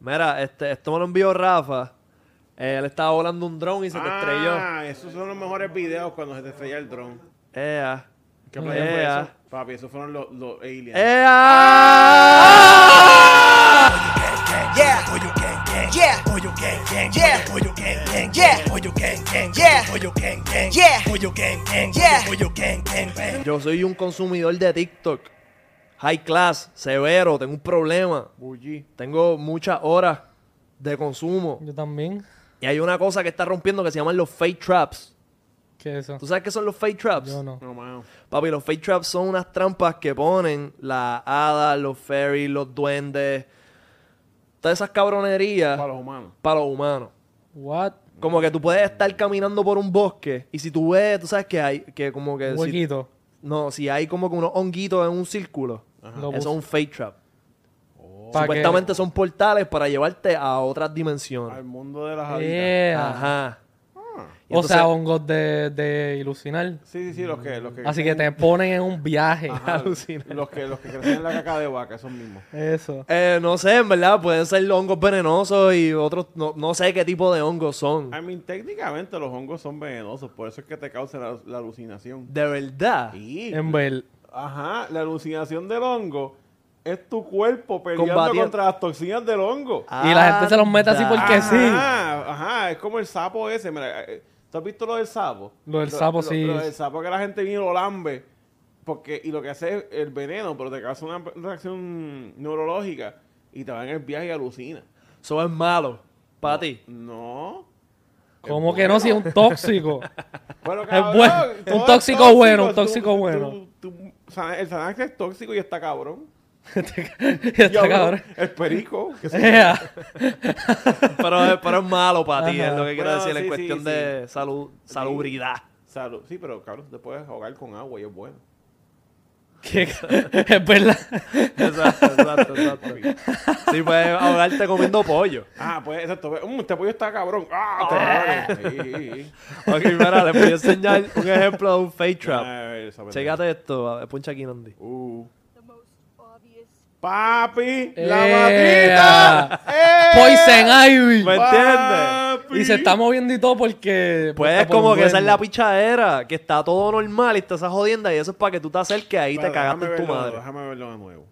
Mira, este, esto me lo envió Rafa. Eh, él estaba volando un dron y se te estrelló. Ah, esos son los mejores videos cuando se te estrella el dron. Ea. ¿Qué playa fue eso? Papi, esos fueron los, los aliens. ¡Ea! Yeah. Yeah. Yeah. Yeah. Yeah. Yeah. Yo soy un consumidor de TikTok. High class, severo, tengo un problema. Tengo muchas horas de consumo. Yo también. Y hay una cosa que está rompiendo que se llaman los fake traps. ¿Qué es eso? ¿Tú sabes qué son los fake traps? Yo no. No, mano. Papi, los fake traps son unas trampas que ponen las hadas, los fairies, los duendes, todas esas cabronerías Para los humanos. para los humanos. What? Como que tú puedes estar caminando por un bosque y si tú ves, tú sabes que hay, que como que... Un si- huequito. no, si hay como que unos honguitos en un círculo, Lo eso es un fake trap. Pa' que- Supuestamente son portales para llevarte a otras dimensiones. Al mundo de las. Yeah. Ajá. Y O entonces- sea, hongos de, de ilusionar. Sí, sí, sí, los que... Los que Así que te ponen en un viaje. Ajá, los que, los que crecen en la caca de vaca, esos mismos. Eso. Eh, no sé, en verdad, pueden ser hongos venenosos y otros, no, no sé qué tipo de hongos son. I mean, técnicamente los hongos son venenosos, por eso es que te causa la, la alucinación. De verdad. Sí. En ver. Ajá, la alucinación del hongo es tu cuerpo peleando Combatiendo. contra las toxinas del hongo. Y la gente se los mete así porque sí. Ajá, ajá, es como el sapo ese. Mira, eh, ¿tú has visto lo del sapo? Lo del sapo, sí. Lo del sapo que la gente viene y lo lambe. Porque, y lo que hace es el veneno, pero te causa una reacción neurológica y te va en el viaje y alucina. Eso es malo. Para ti. No. ¿Cómo que no? Si es un tóxico. Bueno, Es bueno. todo Un es tóxico bueno, un Tú- tóxico tú- bueno. tú- San- el Sanax es tóxico y está cabrón. Y está cabrón. El perico. que se- Ea. Pero, es- pero es malo para ti, es lo que quiero Bueno, decir en sí, cuestión sí, de salud, salubridad. Salud. Sí, pero cabrón, te puedes ahogar con agua y es bueno. Que- Es verdad. Exacto, exacto, exacto. Sí, puedes ahogarte comiendo pollo. Ah, pues exacto. Mm, este pollo está cabrón. Ah, te mueres. Sí. Ok, mira, les voy a enseñar un ejemplo de un fake trap. A ver, esa pendeja. Chécate esto, puncha aquí, Nandi. Uh. Papi, la matita. ¡Eh! Poison Ivy. ¿Me entiendes? Y se está moviendo y todo porque. Pues está es por como que esa es la pichadera, que está todo normal y está esa jodienda y eso es para que tú te acerques ahí y te cagaste en tu verlo, madre. Déjame verlo de nuevo.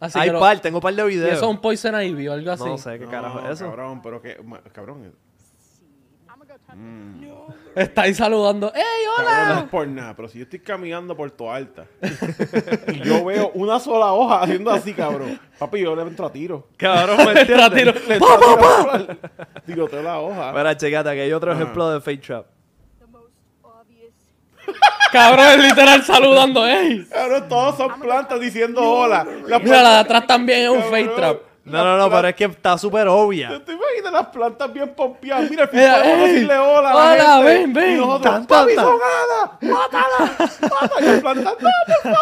Así Hay que lo- par, tengo par de y videos. eso es un Poison Ivy o algo así. No sé qué carajo es eso. Cabrón, pero que. Cabrón. I'm gonna go touch Está ahí saludando. ¡Ey, Cabrón, no hola! es por nada, pero si yo estoy caminando por tu alta y yo veo una sola hoja haciendo así, cabrón, papi, yo le entro a tiro. Cabrón, ¿me Tira entiendes? tiro. Le entro a tiro. Tiroteo la hoja. Mira, checate, aquí hay otro Ajá. ejemplo de fake trap. the most obvious Cabrón, es literal saludando. ¡Ey! Cabrón, todos son plantas diciendo hola. Las Mira, la de atrás también es un Cabrón. fake trap. No, no, no, pero es que está súper ¿Te, obvia. te imaginas las plantas bien pompeadas? Mira, podemos ey, decirle hola a la hola, gente. ven, ven. Y nosotros. ¡Mátala! ¡Mátala! Y las plantas, no, por favor,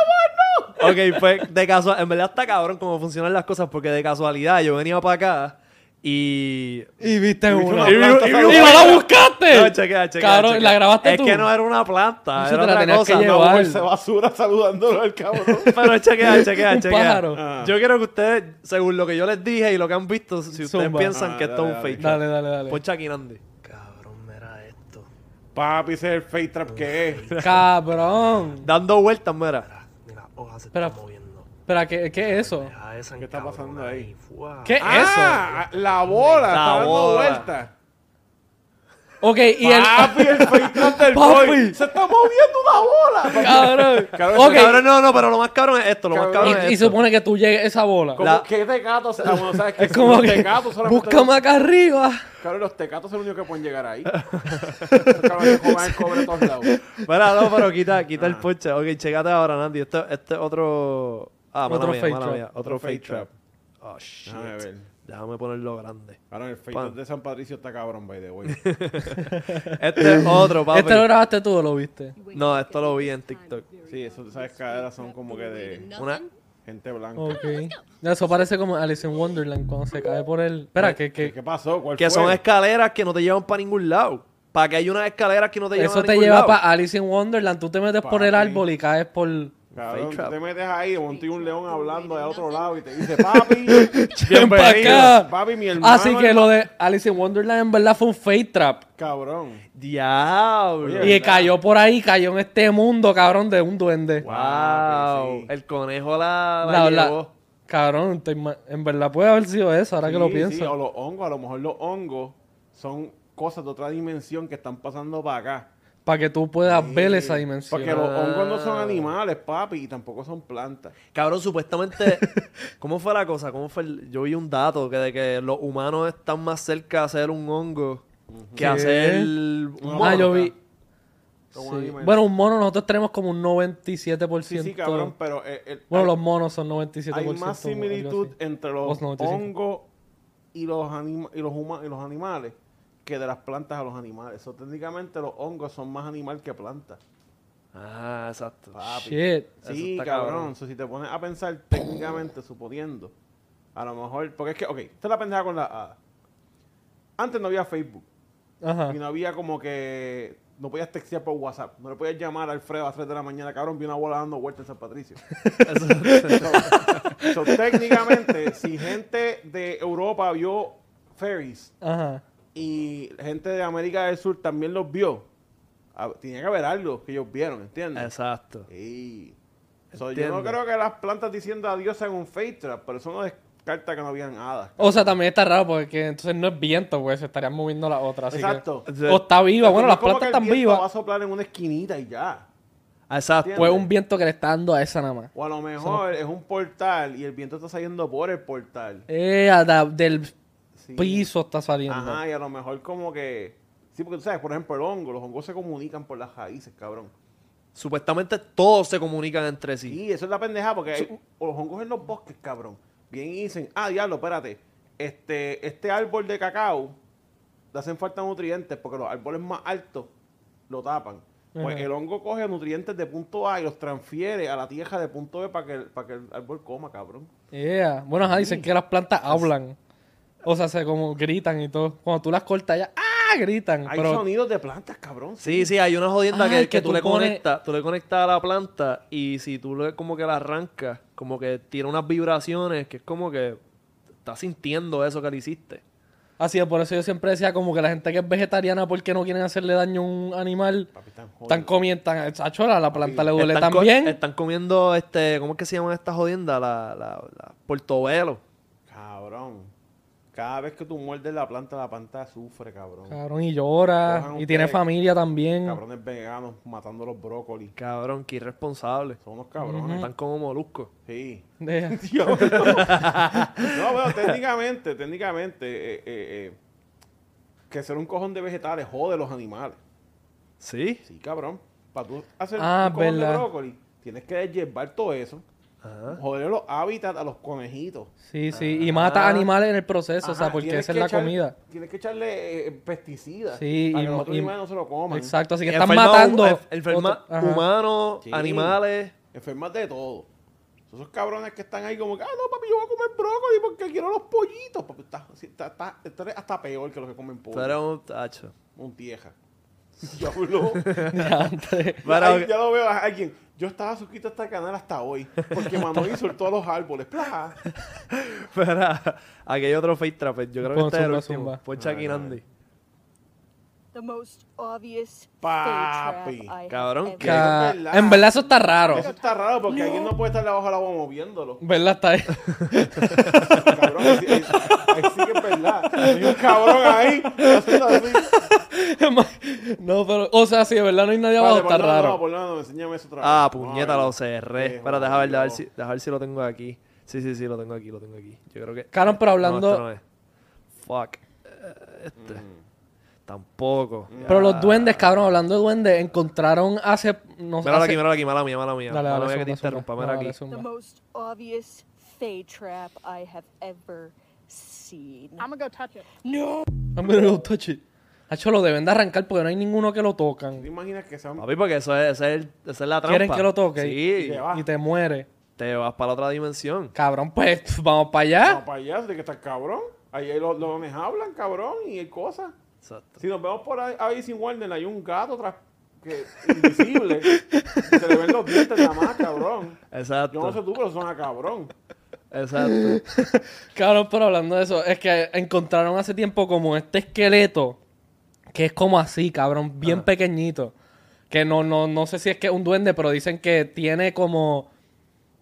no. Ok, pues de casualidad, en verdad está cabrón cómo funcionan las cosas porque de casualidad yo venía para acá y... Y viste una. Y, planta y- y saludando. no la buscaste. No, chequea, chequea, Cabrón, chequea. la grabaste es tú. que no era una planta, Eso era te la otra que cosa. llevar. Bolsa de basura saludándolo al cabrón. Pero chequea, chequea, Un chequea. pájaro. Ah. Yo quiero que ustedes, según lo que yo les dije y lo que han visto, si ustedes Zumba. piensan Ah, que esto es un fake dale. trap. Dale, dale, dale. Poncha aquí, Nandi. Cabrón, mira esto. Papi, ese es el fake trap que es. Cabrón. Dando vueltas, mira. Mira, se Espera. está moviendo. Espera, ¿qué, ¿qué es eso? Deja esa ¿Qué está cabrón pasando ahí? Fua. ¿Qué es Ah, la bola, La está dando bola. vueltas. eso? Ok, y el. Papi, el del Papi. boy. Se está moviendo una bola. Cabrón. Cabrón, Ok, Cabrón, no, no, pero lo más cabrón es esto, lo más Cabrón. cabrón es Y, y esto. supone que tú llegues a esa bola. Como La- que tecatos, ah, bueno, sabes que Es como los que. tecatos solamente Búscame acá arriba. Cabrón, los tecatos son los únicos que pueden llegar ahí. Cabrones el cobre a todos lados. Mira, no, pero quita, quita el Ah. ponche. Ok, checate ahora, Nandi. Este, este otro... Ah, Otro otro mía, fake mala trap. mía. Otro, Otro fake fake trap. trap. Oh, shit. Déjame ver. Déjame ponerlo grande. Ahora el fake trap de San Patricio está cabrón, by the way. Este es otro, papi. ¿Este lo grabaste tú o lo viste? No, esto lo vi en TikTok. Sí, eso, ¿sabes? Caderas son como que de Una... gente blanca. Eso parece como Alice in Wonderland cuando se cae por el. Espera, ¿Qué, qué pasó? ¿Cuál Que fue? son escaleras que no te llevan para ningún lado. Para que hay unas escaleras que no te llevan eso a te ningún lleva lado. para Alice in Wonderland. Tú te metes por el árbol y caes por. Cabrón, te metes ahí, de monté un león hablando de otro lado y te dice, papi, Ven pa' acá. papi, mi hermano. Así que lo de Alice in Wonderland en verdad fue un fake trap. Cabrón. Diablo. Oye, Y ¿verdad? cayó por ahí, cayó en este mundo, cabrón, de un duende. Wow. Sí. El conejo la, la, La- la- llevó. cabrón, te en verdad puede haber sido eso, ahora que lo pienso. sí, o los hongos, a lo mejor los hongos son cosas de otra dimensión que están pasando para acá. Para que tú puedas Sí, ver esa dimensión. Porque los hongos no son animales, papi, y tampoco son plantas. Cabrón, supuestamente, ¿cómo fue la cosa? ¿Cómo fue el- Yo vi un dato que de que los humanos están más cerca de hacer un hongo que hacer un No, Ah, mono. yo vi. Sí. Bueno, un mono nosotros tenemos como un 97%. Sí, sí, cabrón, pero el- Bueno, hay, los monos son 97%. hay más similitud entre los 95. hongos y los, anima- y, los huma- y los animales que de las plantas a los animales. So, técnicamente los hongos son más animal que planta. Ah, exacto. Papi. Shit. Eso Sí, está cabrón. cabrón. So, si te pones a pensar técnicamente, suponiendo, a lo mejor, porque es que, ok, esta es la pendeja con la. Antes no había Facebook Ajá. y no había como que, no podías textear por WhatsApp, no le podías llamar a Alfredo a las 3 de la mañana, cabrón, vi una bola dando vueltas en San Patricio. So, técnicamente, si gente de Europa vio ferries Ajá. Y gente de América del Sur también los vio, ah, tenía que haber algo que ellos vieron, ¿entiendes? Exacto. Sí. So, yo no creo que las plantas diciendo adiós sean un fake trap, pero eso no descarta que no habían hadas. O sea, también está raro porque entonces no es viento, pues se estarían moviendo la otra. Así Exacto. Que, o está viva. Bueno, no las plantas están vivas. va a soplar en una esquinita y ya. Exacto. Pues un viento que le está dando a esa nada más. O a lo mejor es un portal y el viento está saliendo por el portal. Eh, a del Sí. piso está saliendo. Ajá, y a lo mejor como que... Sí, porque tú sabes, por ejemplo, el hongo. Los hongos se comunican por las raíces, cabrón. Supuestamente todos se comunican entre sí. Sí, eso es la pendeja porque hay o los hongos en los bosques, cabrón. Bien y dicen, ah, diablo, espérate. Este, este árbol de cacao le hacen falta nutrientes porque los árboles más altos lo tapan. Pues Ajá. el hongo coge nutrientes de punto A y los transfiere a la tierra de punto B para que, el- para que el árbol coma, cabrón. Yeah. Bueno, ajá, dicen que las plantas hablan. O sea, se como gritan y todo. Cuando tú las cortas ya, ¡ah! gritan. Hay pero sonidos de plantas, cabrón. Sí, sí, hay una jodienda Ah, que, que que tú, tú le pones- conectas, tú le conectas a la planta y si tú le como que la arrancas, como que tiene unas vibraciones que es como que estás sintiendo eso que le hiciste. así es, por eso yo siempre decía como que la gente que es vegetariana porque no quieren hacerle daño a un animal, Papi, están están comiendo, la, la planta le duele Están co- también. Están comiendo, este, ¿cómo es que se llama esta jodienda? La, la, la portobelo. Cabrón. Cada vez que tú muerdes la planta, la planta sufre, cabrón. Cabrón, y llora. Cojan Y tiene ustedes, familia también. Cabrones veganos matando los brócolis. Cabrón, qué irresponsable. Son unos cabrones. Están como moluscos. Sí. Deja. Dios. no, bueno, técnicamente, técnicamente, eh, eh, eh, que ser un cojón de vegetales jode los animales. ¿Sí? Sí, cabrón. Para tú hacer Ah, un cojón de brócoli, tienes que llevar todo eso. Ajá. Joder los hábitats a los conejitos. Sí, sí. Y mata Ah. animales en el proceso, o sea, porque tienes esa es la echar- comida. Tienes que echarle eh, pesticidas. Sí, para y que los y- animales no se lo coman. Exacto, así que están enferma- matando. enferma humanos, Sí. animales. Enfermas de todo. Esos cabrones que están ahí como que, ah, no, papi, yo voy a comer brócoli porque quiero los pollitos. Papi, está, está, está- esto es hasta peor que los que comen pollo. Eres un tacho. Un tieja. Diablo. Ay, ya lo veo a alguien. Yo estaba suscrito a este canal hasta hoy. Porque Manuel insultó a los árboles. ¡Plá! Pero aquí hay otro fake trapper. Yo creo que este es el último. zumba. Pon Chucky Nandi. The most obvious Papi. Cabrón, ever- ¿qué? Ca- es verdad. En verdad eso está raro. Eso está raro porque alguien no puede estar debajo del agua moviéndolo. ¿Verdad? Está ahí. Cabrón, ahí sí, ahí- ahí sí que es verdad. Hay un cabrón ahí haciendo así. no, pero, o sea, sí, de verdad no hay nadie abajo, Espérate, está no, raro. no, por no, no, enséñame eso otra vez. Ah, puñeta, lo cerré. Qué Espera, deja ver, deja ver, jodido. si, deja ver si lo tengo aquí. Sí, sí, sí, lo tengo aquí, lo tengo aquí. Yo creo que... Cabrón, pero No, hablando. este no es. Fuck. Eh, Este. Mm. Tampoco. Pero los duendes, cabrón, hablando de duendes, encontraron hace. No sé. Míralo hace- aquí, míralo aquí, mala mía, mala mía. Dale, mala dale, mía que te interrumpa, mira aquí. The most obvious fake trap I have ever seen. I'm gonna go touch it. No. I'm gonna go touch it. Hacho, lo deben de arrancar porque no hay ninguno que lo ¿Te tocan. imaginas que sean Papi, porque eso es, ese es, el- esa es la trampa. ¿Quieren que lo toque? Sí. Y te. Y te muere. Te vas para la otra dimensión. Cabrón, pues vamos para allá. No, para allá, tiene que estar cabrón. Ahí los dones hablan, cabrón, y hay cosas. Exacto. Si nos vemos por ahí, ahí sin Warner, hay un gato tras que invisible. se le ven los dientes nada más, cabrón. Exacto. Yo no sé tú, pero suena cabrón. Exacto. Cabrón, pero hablando de eso, es que encontraron hace tiempo como este esqueleto que es como así, cabrón, bien pequeñito. Que no, no, no sé si es que es un duende, pero dicen que tiene como.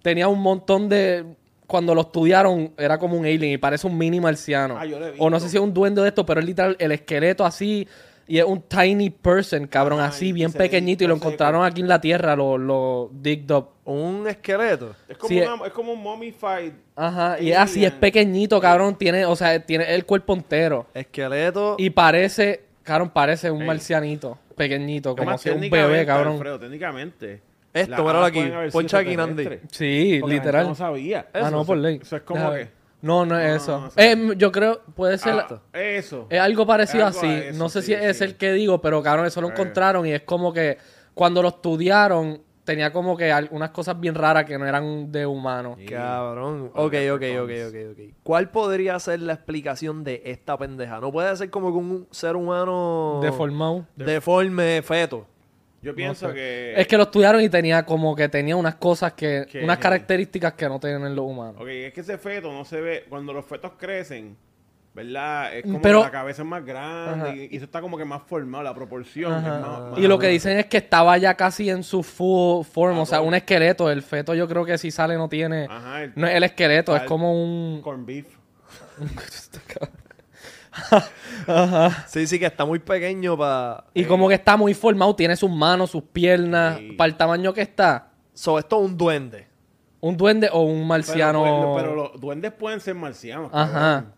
Tenía un montón de. Cuando lo estudiaron, era como un alien y parece un mini marciano. Ah, yo lo he o no sé si es un duende de esto, pero es literal el esqueleto así. Y es un tiny person, cabrón, así, bien ve pequeñito. Y lo encontraron aquí en la tierra, lo, lo digged up. Un esqueleto. Es como, Sí, una- es como un mummified. Ajá, y es así, es pequeñito, cabrón. Tiene, o sea, tiene el cuerpo entero. Esqueleto. Y parece, cabrón, parece un Ey. marcianito, pequeñito, como si un bebé, cabrón. Alfredo, técnicamente. Esto, míralo aquí. Poncha aquí, Nandi. Sí, Porque la gente literal. No sabía. ah, Eso, no, por ley. eso es como que-. No, no es No, eso. no, no, Eh, yo creo, puede ser... Ah, eso. Es algo parecido Algo a así. eso, no sé sí, si es sí. el que digo, pero cabrón, eso lo Eh. encontraron y es como que cuando lo estudiaron tenía como que algunas cosas bien raras que no eran de humano. Cabrón. Ok, ok, ok, ok, ok. ¿Cuál podría ser la explicación de esta pendeja? No puede ser como que un ser humano Deformado. deforme feto. Yo pienso sé. que. Es que lo estudiaron y tenía como que tenía unas cosas que, Que- unas características que no tienen los humanos. Ok, es que ese feto no se ve. Cuando los fetos crecen, ¿verdad? Es como Pero- que la cabeza es más grande y, y eso está como que más formado, la proporción. Ajá. es más- más- Y lo que dicen es que estaba ya casi en su full form, Ah, o sea, todo. un esqueleto. El feto yo creo que si sale no tiene... Ajá, el No es el esqueleto, es como un... corn beef. Sí, sí, que está muy pequeño para... Y como que está muy formado, tiene sus manos, sus piernas, Sí. para el tamaño que está. So, esto es un duende. ¿Un duende o un marciano? pero, pero los duendes pueden ser marcianos. Ajá. cabrón.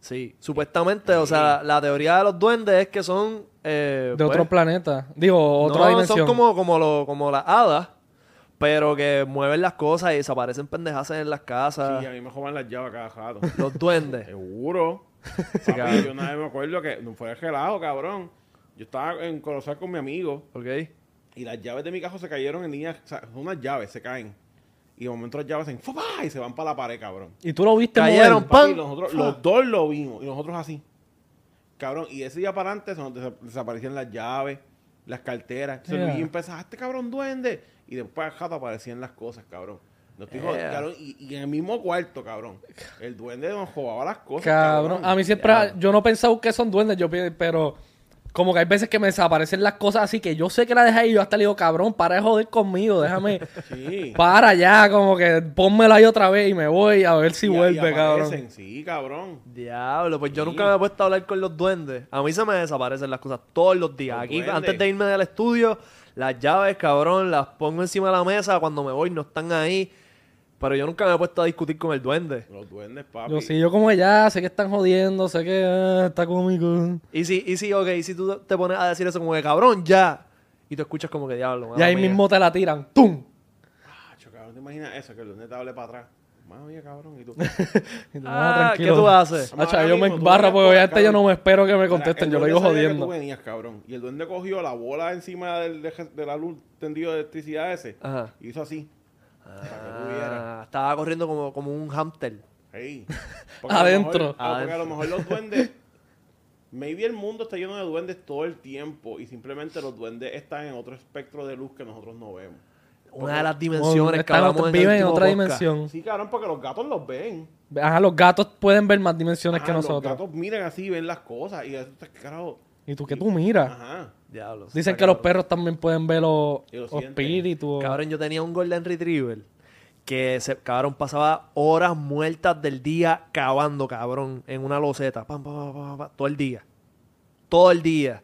Sí. Supuestamente, o sea, la, la teoría de los duendes es que son... eh, de pues, otro planeta. Digo, otra no, dimensión. son como, como, lo- como las hadas, pero que mueven las cosas y desaparecen pendejas en las casas. Sí, a mí me jodan las llaves cada rato. Los duendes. Seguro. Papi, yo una vez me acuerdo que no fue relajo, cabrón. Yo estaba en Colosal con mi amigo ¿Ok? y las llaves de mi carro se cayeron en líneas. O sea, son unas llaves, se caen. Y de momento las llaves se ¡fua! y se van para la pared, cabrón. Y tú lo viste Cayeron. Papi, nosotros, los dos lo vimos y nosotros así. Cabrón, y ese día para adelante se nos desa- desaparecían las llaves, las carteras. Entonces Yeah. Empezaba, este cabrón duende. Y después al jato aparecían las cosas, cabrón. No estoy jod- Yeah. cabrón, y, y en el mismo cuarto, cabrón. El duende nos robaba las cosas. Cabrón. A mí siempre... Yo no he pensado que son duendes, yo pero... Como que hay veces que me desaparecen las cosas así que yo sé que la dejé ahí yo hasta le digo, cabrón, para de joder conmigo, déjame... Sí. para ya, como que pónmela ahí otra vez y me voy a ver si Y- y vuelve, cabrón. Sí, cabrón. Diablo, pues yo nunca me he puesto a hablar con los duendes. A mí se me desaparecen las cosas todos los días. Los Aquí, duendes. antes de irme del estudio, las llaves, cabrón, las pongo encima de la mesa. Cuando me voy, no están ahí. Pero yo nunca me he puesto a discutir con el duende. Los duendes, papi. Yo sí, yo como ya, sé que están jodiendo, sé que ah, está cómico. Y si, y si, ok, y si tú te pones a decir eso como que cabrón, ya. Y tú escuchas como que diablo. Y ahí mía. mismo te la tiran. ¡Tum! Macho, cabrón, ¿te imaginas eso? Que el duende te hable para atrás. Madre mía, cabrón. Y tú. Y tú, Ah, ¿qué tú haces? Hacha, yo me mismo, embarro venías porque por- obviamente yo no me espero que me Mira, contesten, el yo lo digo jodiendo. tú venías, cabrón. Y el duende cogió la bola encima del- de, de la luz tendido de electricidad ese. Ajá. Y hizo así. Ah, estaba corriendo como, como un hamster. Ey. Porque a lo Adentro. mejor- ah, porque a lo mejor los duendes. Maybe el mundo está lleno de duendes todo el tiempo. Y simplemente los duendes están en otro espectro de luz que nosotros no vemos. Una de las dimensiones que Están- hablamos en el viven en último otra podcast. dimensión. Sí, cabrón, porque los gatos los ven. Ajá, los gatos pueden ver más dimensiones que nosotros. Los gatos miran así y ven las cosas. Y eso está carajo. ¿Y tú qué tú miras? Ajá. Diablo. Dicen que los perros también pueden ver los, espíritus. Cabrón, yo tenía un Golden Retriever que, se, cabrón, pasaba horas muertas del día cavando, cabrón, en una loseta. Pam, pam, pam, pam, pam, todo el día. Todo el día.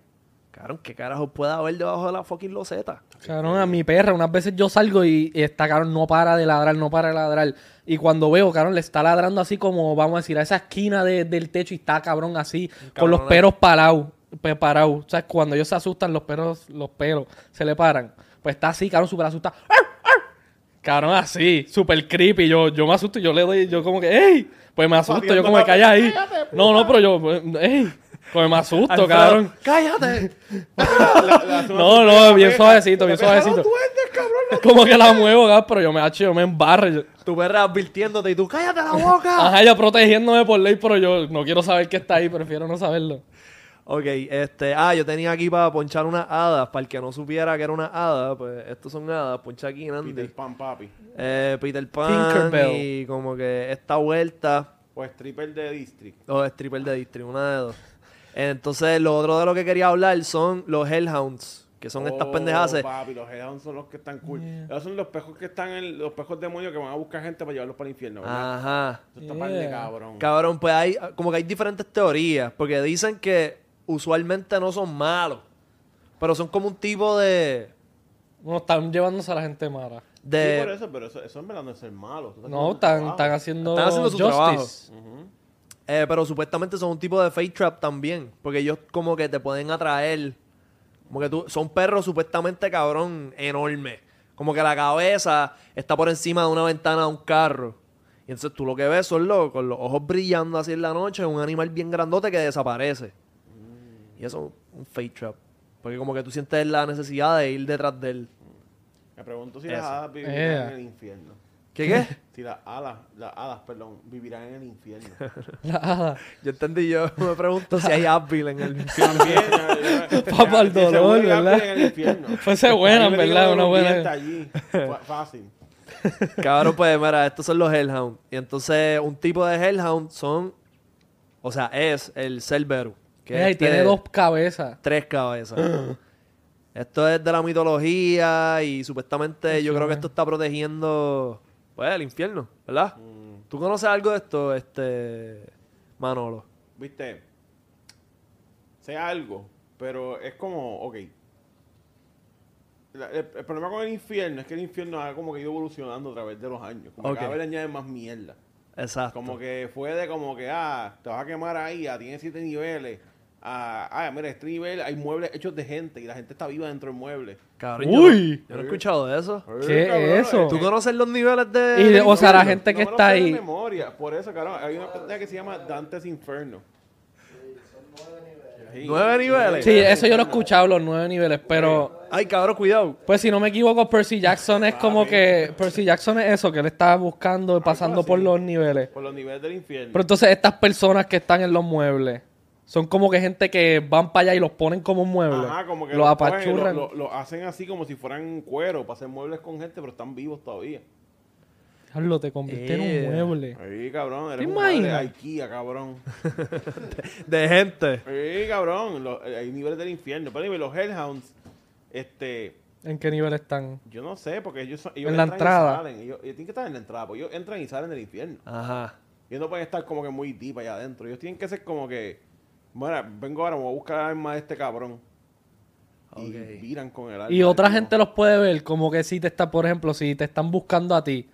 Cabrón, ¿qué carajo puede haber debajo de la fucking loseta? Cabrón, a mi perra, unas veces yo salgo y, y está, cabrón, no para de ladrar, no para de ladrar. Y cuando veo, cabrón, le está ladrando así como, vamos a decir, a esa esquina de- del techo y está, cabrón, así, con los peros parados, parados. O sea, cuando ellos se asustan, los pelos, los pelos se le paran. Pues está así, cabrón, súper asustado. Cabrón, así, súper creepy. Yo, yo me asusto y yo le doy, yo como que, ¡ey! Pues me asusto, yo como que calla ahí. No, no, pero yo, pues, ¡ey! Pues me asusto, Alfredo, cabrón. ¡Cállate! No, no, bien suavecito, bien suavecito. Duendes, cabrón. Como que la muevo, cabrón, pero yo me hacho, yo me embarro. yo- tu perra advirtiéndote y tú, ¡cállate la boca! Ajá, ella protegiéndome por ley, pero yo no quiero saber qué está ahí, prefiero no saberlo. Ok, este, ah, yo tenía aquí para ponchar unas hadas, para el que no supiera que era una hada, pues estos son hadas, poncha aquí Nandi. Peter Pan, papi. Eh, Peter Pan Tinkerbell. y como que esta vuelta, O stripper de District. o stripper de District, una de dos. Entonces, lo otro de lo que quería hablar son los Hellhounds, que son estas Oh, pendejas. papi, los Hellhounds son los que están cool. Esos son los pejos que están en... Los pejos demonios que van a buscar gente para llevarlos para el infierno, ¿verdad? Ajá. Eso está par de cabrón. Cabrón, pues hay como que hay diferentes teorías, porque dicen que usualmente no son malos, pero son como un tipo de No, están llevándose a la gente mala. de Sí, por eso, pero eso, eso en verdad no es ser malo. No, están, trabajo. están haciendo, Están haciendo su justice. eh, pero supuestamente son un tipo de fate trap también, porque ellos como que te pueden atraer, como que tú son perros supuestamente cabrón enorme, como que la cabeza está por encima de una ventana de un carro. Y entonces tú lo que ves son los, con los ojos brillando así en la noche, un animal bien grandote que desaparece. Y eso es un fate trap. Porque como que tú sientes la necesidad de ir detrás de él. Me pregunto si Eso. las hadas vivirán Yeah. en el infierno. ¿Qué qué? Si las hadas, las hadas, perdón, vivirán en el infierno. La hada. Yo entendí, yo me pregunto si hay Advil en el También. ya- ya- Pa' pa'l ya- seguro dolor, ¿verdad? en el infierno. Fuese buena, verdad, una buena. allí. Fácil. Cabrón, pues mira, estos son los Hellhound. Y entonces, un tipo de Hellhound son. O sea, es el Cerberus. Que Mira, y es este- tiene dos cabezas. Tres cabezas. esto es de la mitología y supuestamente yo creo que esto está protegiendo. Pues el infierno, ¿verdad? Mm. ¿Tú conoces algo de esto, este. Manolo? ¿Viste? Sé algo, pero es como, ok. La- el, el problema con el infierno es que el infierno ha como que ido evolucionando a través de los años. Como Ok. que cada vez le añaden más mierda. Exacto. Como que fue de como que, ah, te vas a quemar ahí, ah, tiene siete niveles. Ah, ah, mira, este nivel hay muebles hechos de gente y la gente está viva dentro del mueble. Cabrón, yo no- Uy. Yo no, he escuchado de eso. ¿Qué cabrón, es eso? eh, ¿Tú conoces los niveles de. Y de- o sea, la gente que no está ahí. memoria. Por eso, cabrón, hay una pendeja que se llama Dante's Inferno. Sí, ¿Nueve niveles? Sí, eso yo lo he escuchado, los nueve niveles, pero... Ay, cabrón, cuidado. Pues si no me equivoco, Percy Jackson es como que... Percy Jackson es eso, que él está buscando, pasando por los niveles. Por los niveles del infierno. Pero entonces estas personas que están en los muebles son como que gente que van para allá y los ponen como muebles. Ajá, como que los lo cogen, apachurran. Lo, lo- lo hacen así como si fueran cuero para hacer muebles con gente, pero están vivos todavía. Diablo, te convierte en Eh. un mueble. Ahí, cabrón, ¿Te eres un mueble de? IKEA, cabrón. De gente. Sí, cabrón, lo- hay niveles del infierno. Pero los Hellhounds, este, ¿En qué nivel están? yo no sé, porque ellos, son- ellos En la entran y entrada. salen. Ellos, ellos tienen que estar en la entrada, porque ellos entran y salen del infierno. Ajá. Ellos no pueden estar como que muy deep allá adentro. Ellos tienen que ser como que, bueno, vengo ahora, me voy a buscar el arma de este cabrón. Y Ok. viran con el arma. Y otra gente los puede ver, como que si te está, por ejemplo, si te están buscando a ti,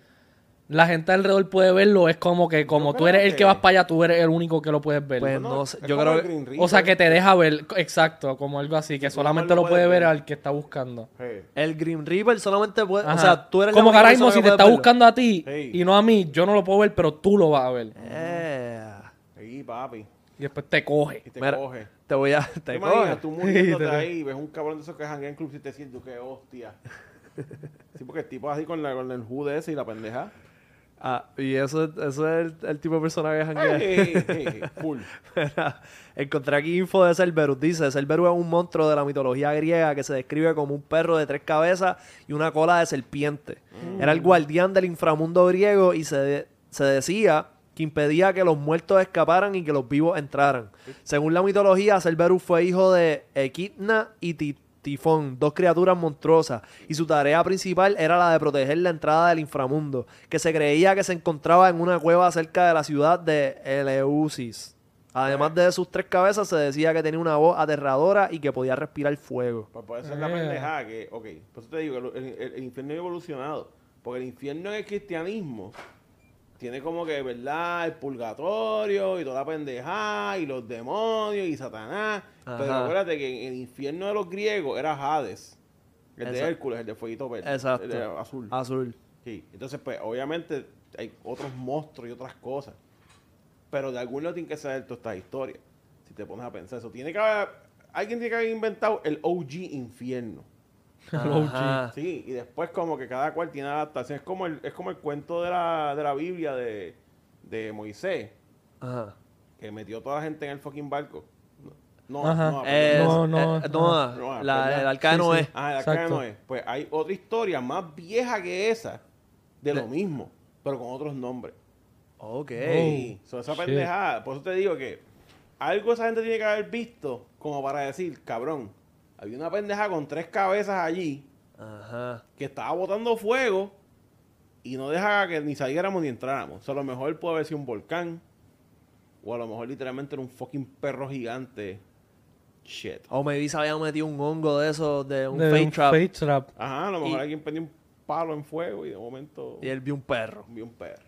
la gente alrededor puede verlo, es como que como Yo tú eres el que vas para allá, tú eres el único que lo puedes ver. Pues, No, no es yo como creo el que- o sea, que te deja ver, exacto, como algo así, que solamente lo puede ver ver. al que está buscando. El Green Reaper solamente puede. Ajá. O sea, tú eres la como que ahora mismo si te está verlo. buscando a ti y no a mí, yo no lo puedo ver, pero tú lo vas a ver. Eh, Sí, papi. Y después te coge. Y te Mira, coge. Te voy a. ¿Te Te imaginas coge. tú muriéndote Sí, te- ahí y ves un cabrón de esos que janguean en Club 700? ¡Qué hostia! Sí, porque el tipo así con, la, con el hood ese y la pendeja. Ah, y eso, eso es el, el tipo de persona que janguea. Ey, ey, ey, Full. Mira, Encontré aquí info de Cerberus. Dice, Cerberus es un monstruo de la mitología griega que se describe como un perro de tres cabezas y una cola de serpiente. Era el guardián del inframundo griego y se, de- se decía que impedía que los muertos escaparan y que los vivos entraran. Según la mitología, Cerberus fue hijo de Equidna y Ti- Tifón, dos criaturas monstruosas, y su tarea principal era la de proteger la entrada del inframundo, que se creía que se encontraba en una cueva cerca de la ciudad de Eleusis. Además de sus tres cabezas, se decía que tenía una voz aterradora y que podía respirar fuego. Pues puede ser la Eh. pendejada que, ok, por eso te digo, el, el- el infierno ha evolucionado. Porque el infierno en el cristianismo tiene como que, ¿verdad? El purgatorio y toda la pendejada y los demonios y Satanás. Pero acuérdate que en el infierno de los griegos era Hades. El de. Hércules, el de fueguito verde. Exacto. El de azul. Azul. Sí, entonces pues obviamente hay otros monstruos y otras cosas. Pero de algún lado tiene que saber toda esta historia. Si te pones a pensar eso. Tiene que haber, alguien tiene que haber inventado el OG infierno. Ajá. Sí, y después como que cada cual tiene adaptación. Es como el, es como el cuento de la, de la Biblia de, de Moisés, Ajá. que metió toda la gente en el fucking barco. No, No, Ajá. no, No, no, eh, Noah, la- el arca de. Noé. Ah, el arca de. Noé. Pues hay otra historia más vieja que esa, de lo mismo, pero con otros nombres. Ok. So, esa shit. pendejada. Por eso te digo que algo esa gente tiene que haber visto como para decir, cabrón, había una pendeja con tres cabezas allí Ajá. que estaba botando fuego y no dejaba que ni saliéramos ni entráramos. O sea, a lo mejor puede haber sido un volcán o a lo mejor literalmente era un fucking perro gigante. Shit. O maybe se había metido un hongo de esos, de un De fake un trap. fake trap. Ajá, a lo mejor Y- alguien prendió un palo en fuego y de momento Y él vio un perro. vio un perro.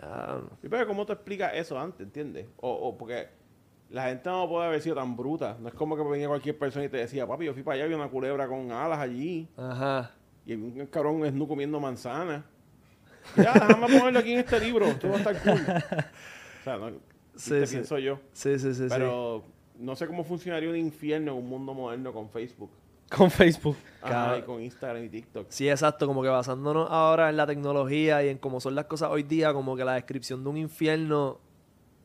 Ya, Y pero ¿cómo te explicas eso antes, entiendes? O, o porque la gente no puede haber sido tan bruta. No es como que venía cualquier persona y te decía, papi, yo fui para allá, vi una culebra con alas allí. Ajá. Y había un cabrón esnú comiendo manzana. Ya, déjame ponerlo aquí en este libro. Esto va a estar cool. O sea, no, Sí, te sí. pienso yo. Sí, sí, sí. sí. Pero no sé cómo funcionaría un infierno en un mundo moderno con Facebook. Con Facebook. Ajá, y con Instagram y TikTok. Sí, exacto, como que basándonos ahora en la tecnología y en cómo son las cosas hoy día, como que la descripción de un infierno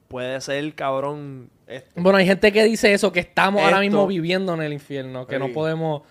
puede ser, cabrón. Esto. Bueno, hay gente que dice eso, que estamos ahora mismo viviendo en el infierno, que Sí. no podemos,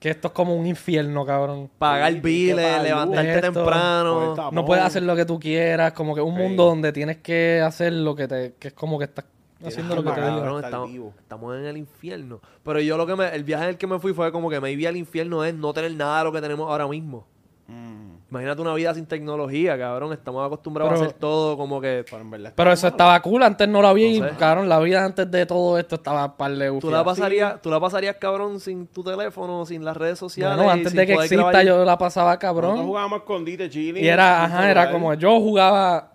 que esto es como un infierno, cabrón. Pagar Sí, biles, levantarte esto, temprano. Pues No puedes hacer lo que tú quieras, como que un Sí. mundo donde tienes que hacer lo que te, que es como que estás haciendo lo que te estar estamos, estamos en el infierno. Pero yo lo que me, el viaje en el que me fui fue como que maybe al infierno es no tener nada de lo que tenemos ahora mismo. Mm, Imagínate una vida sin tecnología, cabrón. Estamos acostumbrados Pero- a hacer todo como que... pero en verdad Pero está eso malo. estaba cool, antes no lo había y, No sé. cabrón, la vida antes de todo esto estaba par de ¿Tú la, pasarías, ¿Tú la pasarías, cabrón, sin tu teléfono, sin las redes sociales? Bueno, antes de que exista grabar? yo la pasaba Nosotros cabrón. jugábamos escondite, chile. Y era, ajá, era como yo jugaba.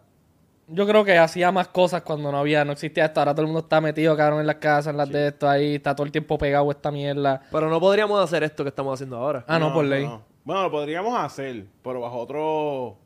Yo creo que hacía más cosas cuando no había, no existía esto. Ahora todo el mundo está metido, cabrón, en las casas, en las de esto, ahí, está todo el tiempo pegado a esta mierda. Pero no podríamos hacer esto que estamos haciendo ahora. Ah, no, por ley. Bueno, lo podríamos hacer, pero bajo otro.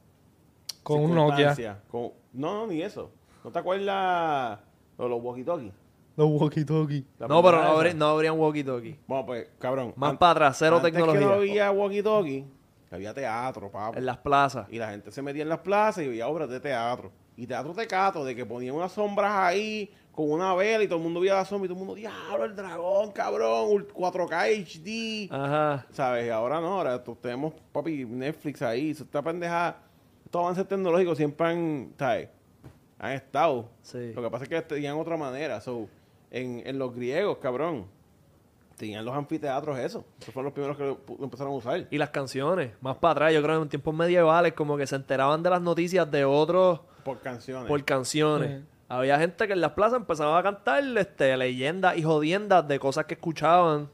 Con un Nokia. Con- No, no, ni eso. ¿No te acuerdas de los walkie-talkie? Los walkie-talkie. No, pero no, esa. habría, no habrían walkie-talkie. Bueno, pues, cabrón. Más an- para atrás, cero antes tecnología. que no había walkie-talkie, había teatro, papi. En las plazas. Y la gente se metía en las plazas y veía obras de teatro. Y teatro tecato, de que ponían unas sombras ahí con una vela y todo el mundo veía la sombra y todo el mundo, diablo, el dragón, cabrón, ul- 4K HD. Ajá. ¿Sabes? Y ahora no, ahora tú- tenemos, papi, Netflix ahí, está pendeja. Estos avances tecnológicos siempre han, ¿sabes? Han estado. Sí. Lo que pasa es que tenían otra manera. So, en, en los griegos, cabrón, tenían los anfiteatros eso. Esos fueron los primeros que lo, lo empezaron a usar. Y las canciones. Más para atrás, yo creo que en tiempos medievales como que se enteraban de las noticias de otros Por canciones. por canciones. Había gente que en las plazas empezaba a cantar este, leyendas y jodiendas de cosas que escuchaban.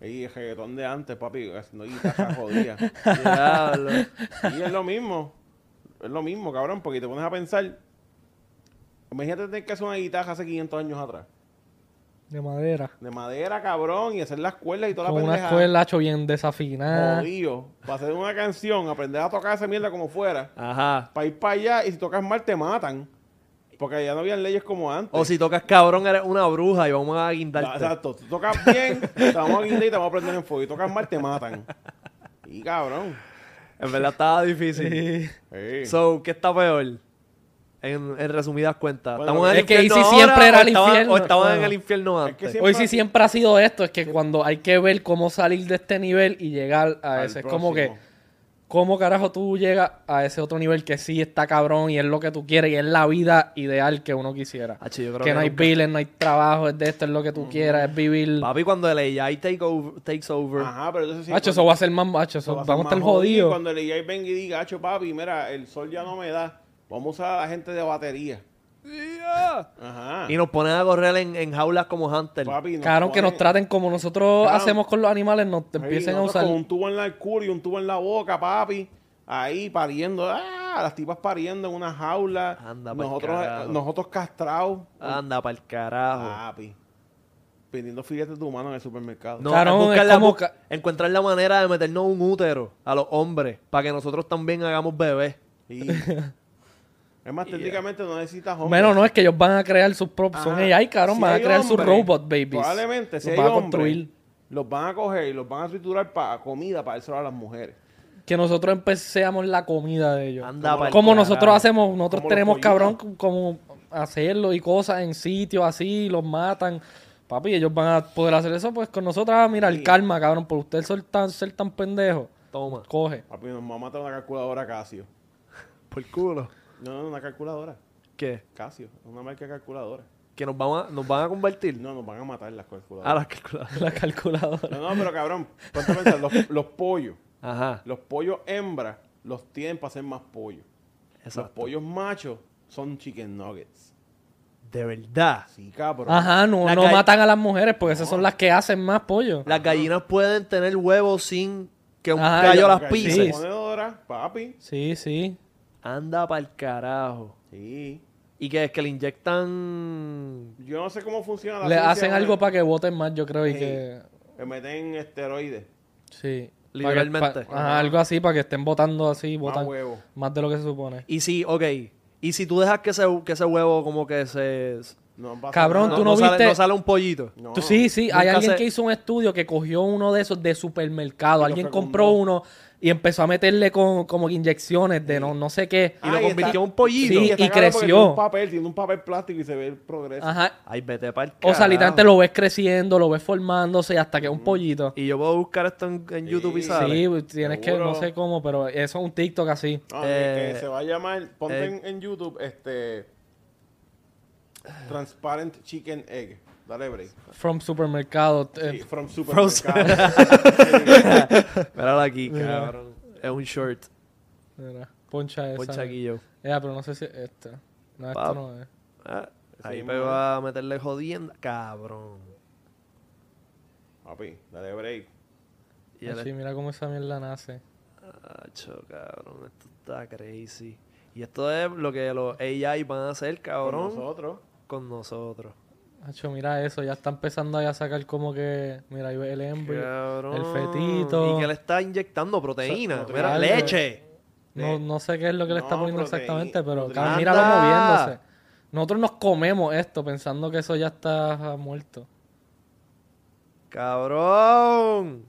Y el reggaetón de antes, papi, haciendo guitarra jodida. Diablo. Y es lo mismo. Es lo mismo, cabrón, porque te pones a pensar. Imagínate tener que hacer una guitarra hace 500 años atrás. De madera. De madera, cabrón, y hacer las cuerdas y toda Con la una pendeja. escuela hecho bien desafinada. Jodido. Para hacer una canción, aprender a tocar esa mierda como fuera. Ajá. Para ir para allá y si tocas mal te matan. Porque allá no habían leyes como antes. O si tocas cabrón, eres una bruja y vamos a guindarte. Exacto. Si tocas bien, te vamos a guindar y te vamos a prender en fuego. Y tocas mal, te matan. Y cabrón. En verdad estaba difícil. Sí. Sí. So, ¿qué está peor? En, en resumidas cuentas. Bueno, ¿Estamos en el es que Easy ahora siempre era el infierno? O estaban en el infierno Es que antes. siempre- Hoy sí siempre ha sido esto, es que cuando hay que ver cómo salir de este nivel y llegar a Al ese, es como que. ¿Cómo carajo tú llegas a ese otro nivel que sí está cabrón y es lo que tú quieres y es la vida ideal que uno quisiera? Hacho, yo creo que, que no hay billes, no hay trabajo, es de esto, es lo que tú quieras, es vivir... Papi, cuando el AI take over, takes over. Ajá, pero entonces sí. Hacho, eso va a ser más macho, Eso vamos a estar jodidos. Cuando el AI venga y diga, Hacho, papi, mira, el sol ya no me da. Vamos a usar a la gente de batería. Yeah. Ajá. Y nos ponen a correr en, en jaulas como Hunter. Papi, Cabrón, que nos traten como nosotros Claro. hacemos con los animales, nos Sí, empiecen a usar... Con un tubo en la- culo y un tubo en la boca, papi. Ahí pariendo. ¡Ah! Las tipas pariendo en una jaula. Anda nosotros, carajo. nosotros castrados. Anda para el carajo. Papi. Vendiendo filetes de humano en el supermercado. No, Cabrón, es buscar es la- como encontrar la manera de meternos un útero a los hombres para que nosotros también hagamos bebés. Y- es más, técnicamente no necesitas hombres. Menos no es que ellos van a crear sus propios... Son. AI, cabrón, Si van a crear sus robot babies. Probablemente, si Los hay van a hombres, construir. los van a coger y los van a triturar para comida para dárselo a las mujeres. que nosotros empecemos la comida de ellos. Anda como nosotros hacemos, nosotros Como tenemos cabrón como hacerlo y cosas en sitios así, los matan. Papi, ellos van a poder hacer eso pues con nosotros. Ah, mira, el karma, cabrón, por usted ser tan, ser tan pendejo. Toma. Coge. Papi, nos va a matar una calculadora Casio. Por culo. No, no, una calculadora. ¿Qué? Casio, una marca de calculadora. Que nos, vamos a- nos van a convertir No, nos van a matar las a calculadoras. las calculadoras. La calculadora. No, no, pero cabrón, ponte a pensar, los, los pollos, Ajá. los pollos hembras los tienen para hacer más pollo. Los pollos machos son chicken nuggets. De verdad. Sí, cabrón. Ajá, no, La no matan a las mujeres porque esas son las que hacen más pollo. Las gallinas pueden tener huevos sin que un Ajá, gallo las pise. Sí. ponedora, papi. Sí, sí. Anda pa'l carajo. Sí. Y que es que le inyectan. Yo no sé cómo funciona la Le ciencia, hacen algo para que voten más, yo creo, y Sí. que... Me meten esteroides. Sí. Literalmente. Pa' que- pa- ajá, algo así, para que estén votando así, Más votan huevo. más de lo que se supone. Y si, ok. Y si tú dejas que ese, que ese huevo como que se. No Cabrón, tú no sale, viste- no sale un pollito. No. Tú- sí, sí, hay alguien se- que hizo un estudio que cogió uno de esos de supermercado. Y Alguien fecundó. compró uno y empezó a meterle con, como que inyecciones de no, no sé qué. Y lo convirtió está- en un pollito. Sí, y creció. Tiene un papel, tiene un papel plástico y se ve el progreso. Ajá. Ay, vete pa'l O sea, literalmente lo ves creciendo, lo ves formándose hasta que es un pollito. Y yo puedo buscar esto en, en YouTube y sale. Sí, pues, tienes que, no sé cómo, pero eso es un TikTok así. Que- Eh, que se va a llamar, ponte eh. en, en YouTube, este... Transparent Chicken Egg. Dale break. From supermercado. eh, Sí, from supermercado. Míralo aquí, cabrón. Es un short. mira, poncha esa. Poncha aquí yo. Ya, pero no sé si este. No, esto Pap. no es. Ah, ahí Sí, me va a meterle jodienda. Cabrón. Papi, dale break. Y él Así, mira cómo esa mierda nace. Acho, cabrón, esto está crazy. Y esto es lo que los AI van a hacer, Con cabrón, nosotros. con nosotros. Hacho, mira eso, ya está empezando ahí a sacar como que. Mira, ahí ve el embryo. Cabrón. el fetito. Y que le está inyectando proteína. O sea, Mira, leche. No, no sé qué es lo que le está poniendo proteína- exactamente, pero cabrón, míralo ¡Anda! moviéndose. Nosotros nos comemos esto pensando que eso ya está muerto. Cabrón.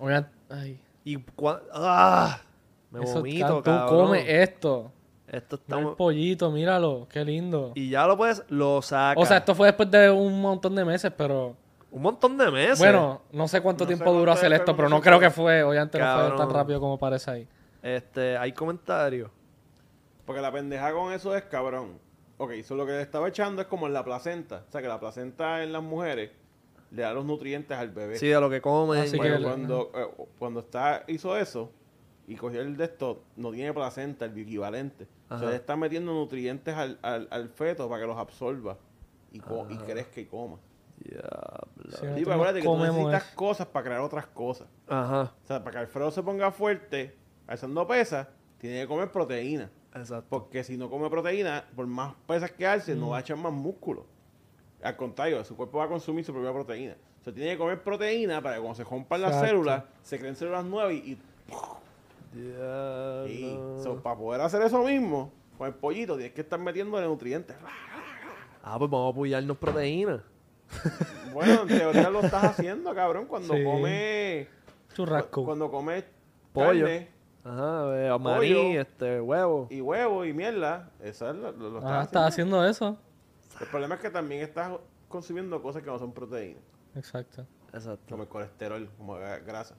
Oigan, ay, Y cua- ¡Ah! Me eso, vomito, tú comes esto. Esto está... el pollito, míralo, qué lindo. Y ya lo puedes... Lo sacas. O sea, esto fue después de un montón de meses, pero... Un montón de meses. Bueno, no sé cuánto No sé tiempo duró hacer esto, pero no creo que fue, obviamente no fue tan Cabrón. rápido como parece ahí. Este, hay comentarios. Porque la pendeja con eso es cabrón. Ok, eso lo que le estaba echando es como en la placenta. O sea, que la placenta en las mujeres le da los nutrientes al bebé. Sí, de lo que comen. Así Bueno, que- cuando, eh, cuando está, hizo eso y cogió el de esto, no tiene placenta, el equivalente. O sea, le está metiendo nutrientes al, al, al feto para que los absorba y, co- y crezca y coma. Diablo. Sí, acuérdate que tú necesitas eso. cosas para crear otras cosas. Ajá, O sea, para que Alfredo se ponga fuerte, alzando pesas, tiene que comer proteína. exacto. Porque si no come proteína, por más pesas que alce, no Mm. va a echar más músculo. Al contrario, su cuerpo va a consumir su propia proteína. O sea, tiene que comer proteína para que cuando se rompan las células, se creen células nuevas y... y- Y- so, para poder hacer eso mismo, con el pollito, tienes que estar metiéndole nutrientes. Ah, pues vamos a apoyarnos proteína. Bueno, en teoría lo estás haciendo, cabrón, cuando Sí. comes... Churrasco. Cuando comes Pollo. carne Ajá, maní, Pollo. este, huevo. y huevo y mierda, eso es lo, lo- lo estás Ah, haciendo. estás haciendo eso. El problema es que también estás consumiendo cosas que no son proteínas. Exacto. Exacto. Como el colesterol, como gra- grasa.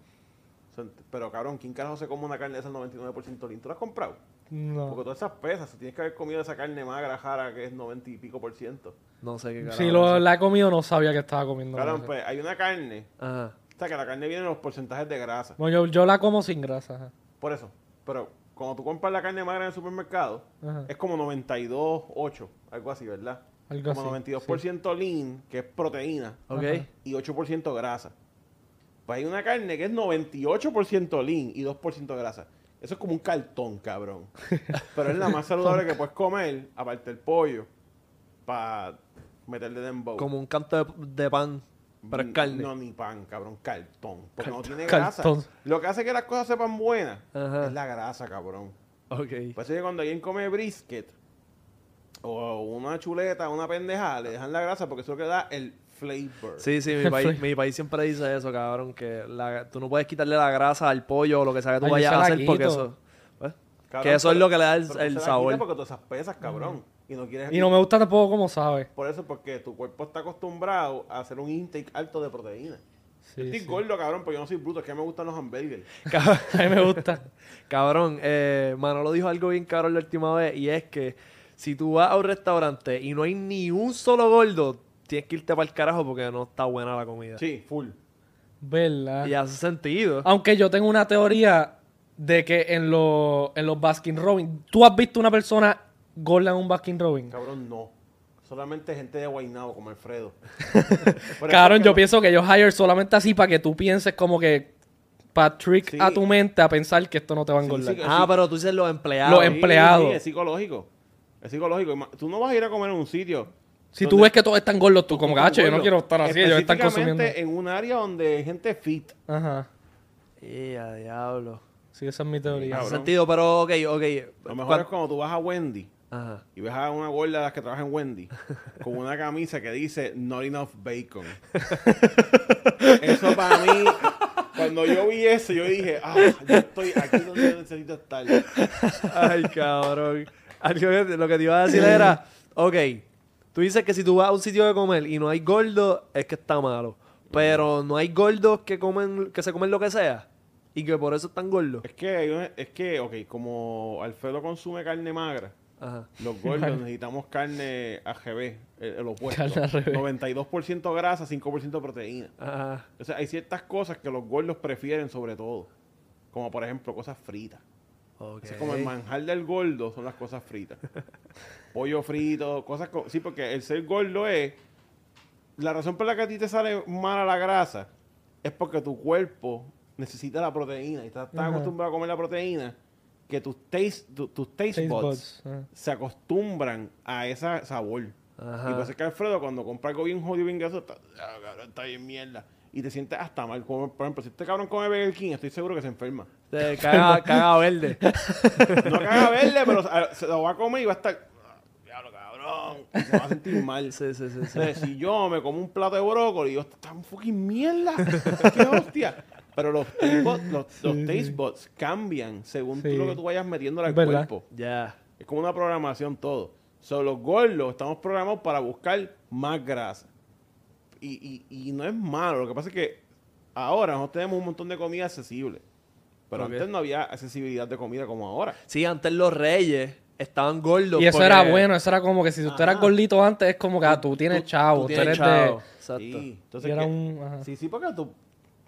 Pero cabrón, ¿quién carajo se come una carne de esa al 99% lean? ¿Tú la has comprado? Porque No. todas esas pesas, tienes que haber comido esa carne magra, jara, que es 90 y pico por ciento. No sé qué carajo. Si lo, la he comido, no sabía que estaba comiendo. Cabrón, pues hay una carne, Ajá. o sea que la carne viene en los porcentajes de grasa. Bueno, yo, yo la como sin grasa. ajá. Por eso. Pero cuando tú compras la carne magra en el supermercado, Ajá. es como 92,8, algo así, ¿verdad? Algo como así, 92% lean, que es proteína, Ok. Ajá. y 8% grasa. Pues hay una carne que es 98% lean y 2% grasa. Eso es como un cartón, cabrón. Pero es la más saludable que puedes comer, aparte del pollo, para meterle dembow. Como un canto de, de pan, pero es carne. No, ni pan, cabrón, cartón. Porque no tiene grasa. Cartón. Lo que hace que las cosas sepan buenas Ajá. es la grasa, cabrón. Ok. Por eso es que cuando alguien come brisket o una chuleta, una pendejada, le dejan la grasa porque eso es lo que da el flavor. Sí, sí, mi país, mi país siempre dice eso, cabrón, que la- tú no puedes quitarle la grasa al pollo o lo que sea que tú Ay, vayas a la hacer porque eso... Cabrón, que eso es lo que le da el, pero el sabor. porque todas esas pesas, cabrón. y no quieres... Y no me gusta tampoco como sabe. Por eso, porque tu cuerpo está acostumbrado a hacer un intake alto de proteína. Sí, Yo estoy sí. gordo, cabrón, pero yo no soy bruto. Es que me gustan los hamburgers. Cab- A mí me gusta. Cabrón, eh, Manolo dijo algo bien cabrón la última vez y es que si tú vas a un restaurante y no hay ni un solo gordo, tienes que irte para el carajo porque no está buena la comida. Sí, full. ¿Verdad? Y hace sentido. Aunque yo tengo una teoría de que en, los en los Baskin Robbins, ¿tú has visto una persona gorda en un Baskin Robbins? Cabrón, no. Solamente gente de Guaynabo, como Alfredo. Cabrón, yo lo- pienso que ellos hire solamente así para que tú pienses como que para trick Sí. a tu mente a pensar que esto no te va a engordar. sí, ah, pero tú dices los empleados. Los Sí, empleados. sí, es psicológico. Es psicológico. Tú no vas a ir a comer en un sitio. Si tú ves que todos están gordos, tú como gacho, yo no quiero estar así, ellos están consumiendo. En un área donde hay gente fit. Ajá. Y a diablo. Sí, esa es mi teoría. Cabrón. sentido, pero ok, ok. Lo mejor Cuan- es cuando tú vas a Wendy Ajá. y ves a una gorda de las que trabaja en Wendy con una camisa que dice Not enough bacon. eso para mí, cuando yo vi eso, yo dije, ah, yo estoy aquí donde yo necesito estar. Ay, cabrón. Algo que- lo que te iba a decir era, ok, tú dices que si tú vas a un sitio de comer y no hay gordo, es que está malo. Pero no hay gordos que comen, que se comen lo que sea. Y que por eso están gordos. Es que, hay una- es que, ok, como Alfredo consume carne magra, Ajá. los gordos necesitamos carne AGB, el, el opuesto. Carne al revés. 92% grasa, 5% proteína. Ajá. O sea, hay ciertas cosas que los gordos prefieren sobre todo. Como por ejemplo cosas fritas. Ok. Como el manjar del gordo son las cosas fritas. Pollo frito, cosas... co- Sí, porque el ser gordo es... La razón por la que a ti te sale mala la grasa es porque tu cuerpo necesita la proteína y estás tan Ajá. acostumbrado a comer la proteína que tus taste, tu- tus taste, Taste buds, buds, ah. se acostumbran a ese sabor. Ajá. Y por eso es que Alfredo cuando compra algo bien jodido, bien graso, está, "Ah, cabrón, está bien mierda. Y te sientes hasta mal. Como, por ejemplo, si este cabrón come Burger King, estoy seguro que se enferma. Te caga, caga verde. No caga verle, pero se- se lo va a comer y va a estar. "Ah, Diablo, cabrón. Se va a sentir mal. Sí, sí, sí. sí. Entonces, si yo me como un plato de brócoli, yo, está un fucking mierda. ¿Qué hostia? Pero los taste buds, los, los taste buds cambian según tú lo que tú vayas metiéndole al ¿Verdad? cuerpo. Ya. Es como una programación todo. So, los gordos estamos programados para buscar más grasa. Y, y, y no es malo. Lo que pasa es que ahora nosotros tenemos un montón de comida accesible. Pero Ok. antes no había accesibilidad de comida como ahora. Sí, antes los reyes estaban gordos. Y eso porque- era bueno, eso era como que si tú Ajá. eras gordito antes, es como que ah, tú tienes Tú- chavo, tú tú, tienes eres chavo. de... Exacto. Sí, entonces Y era que- un- sí, sí, porque tú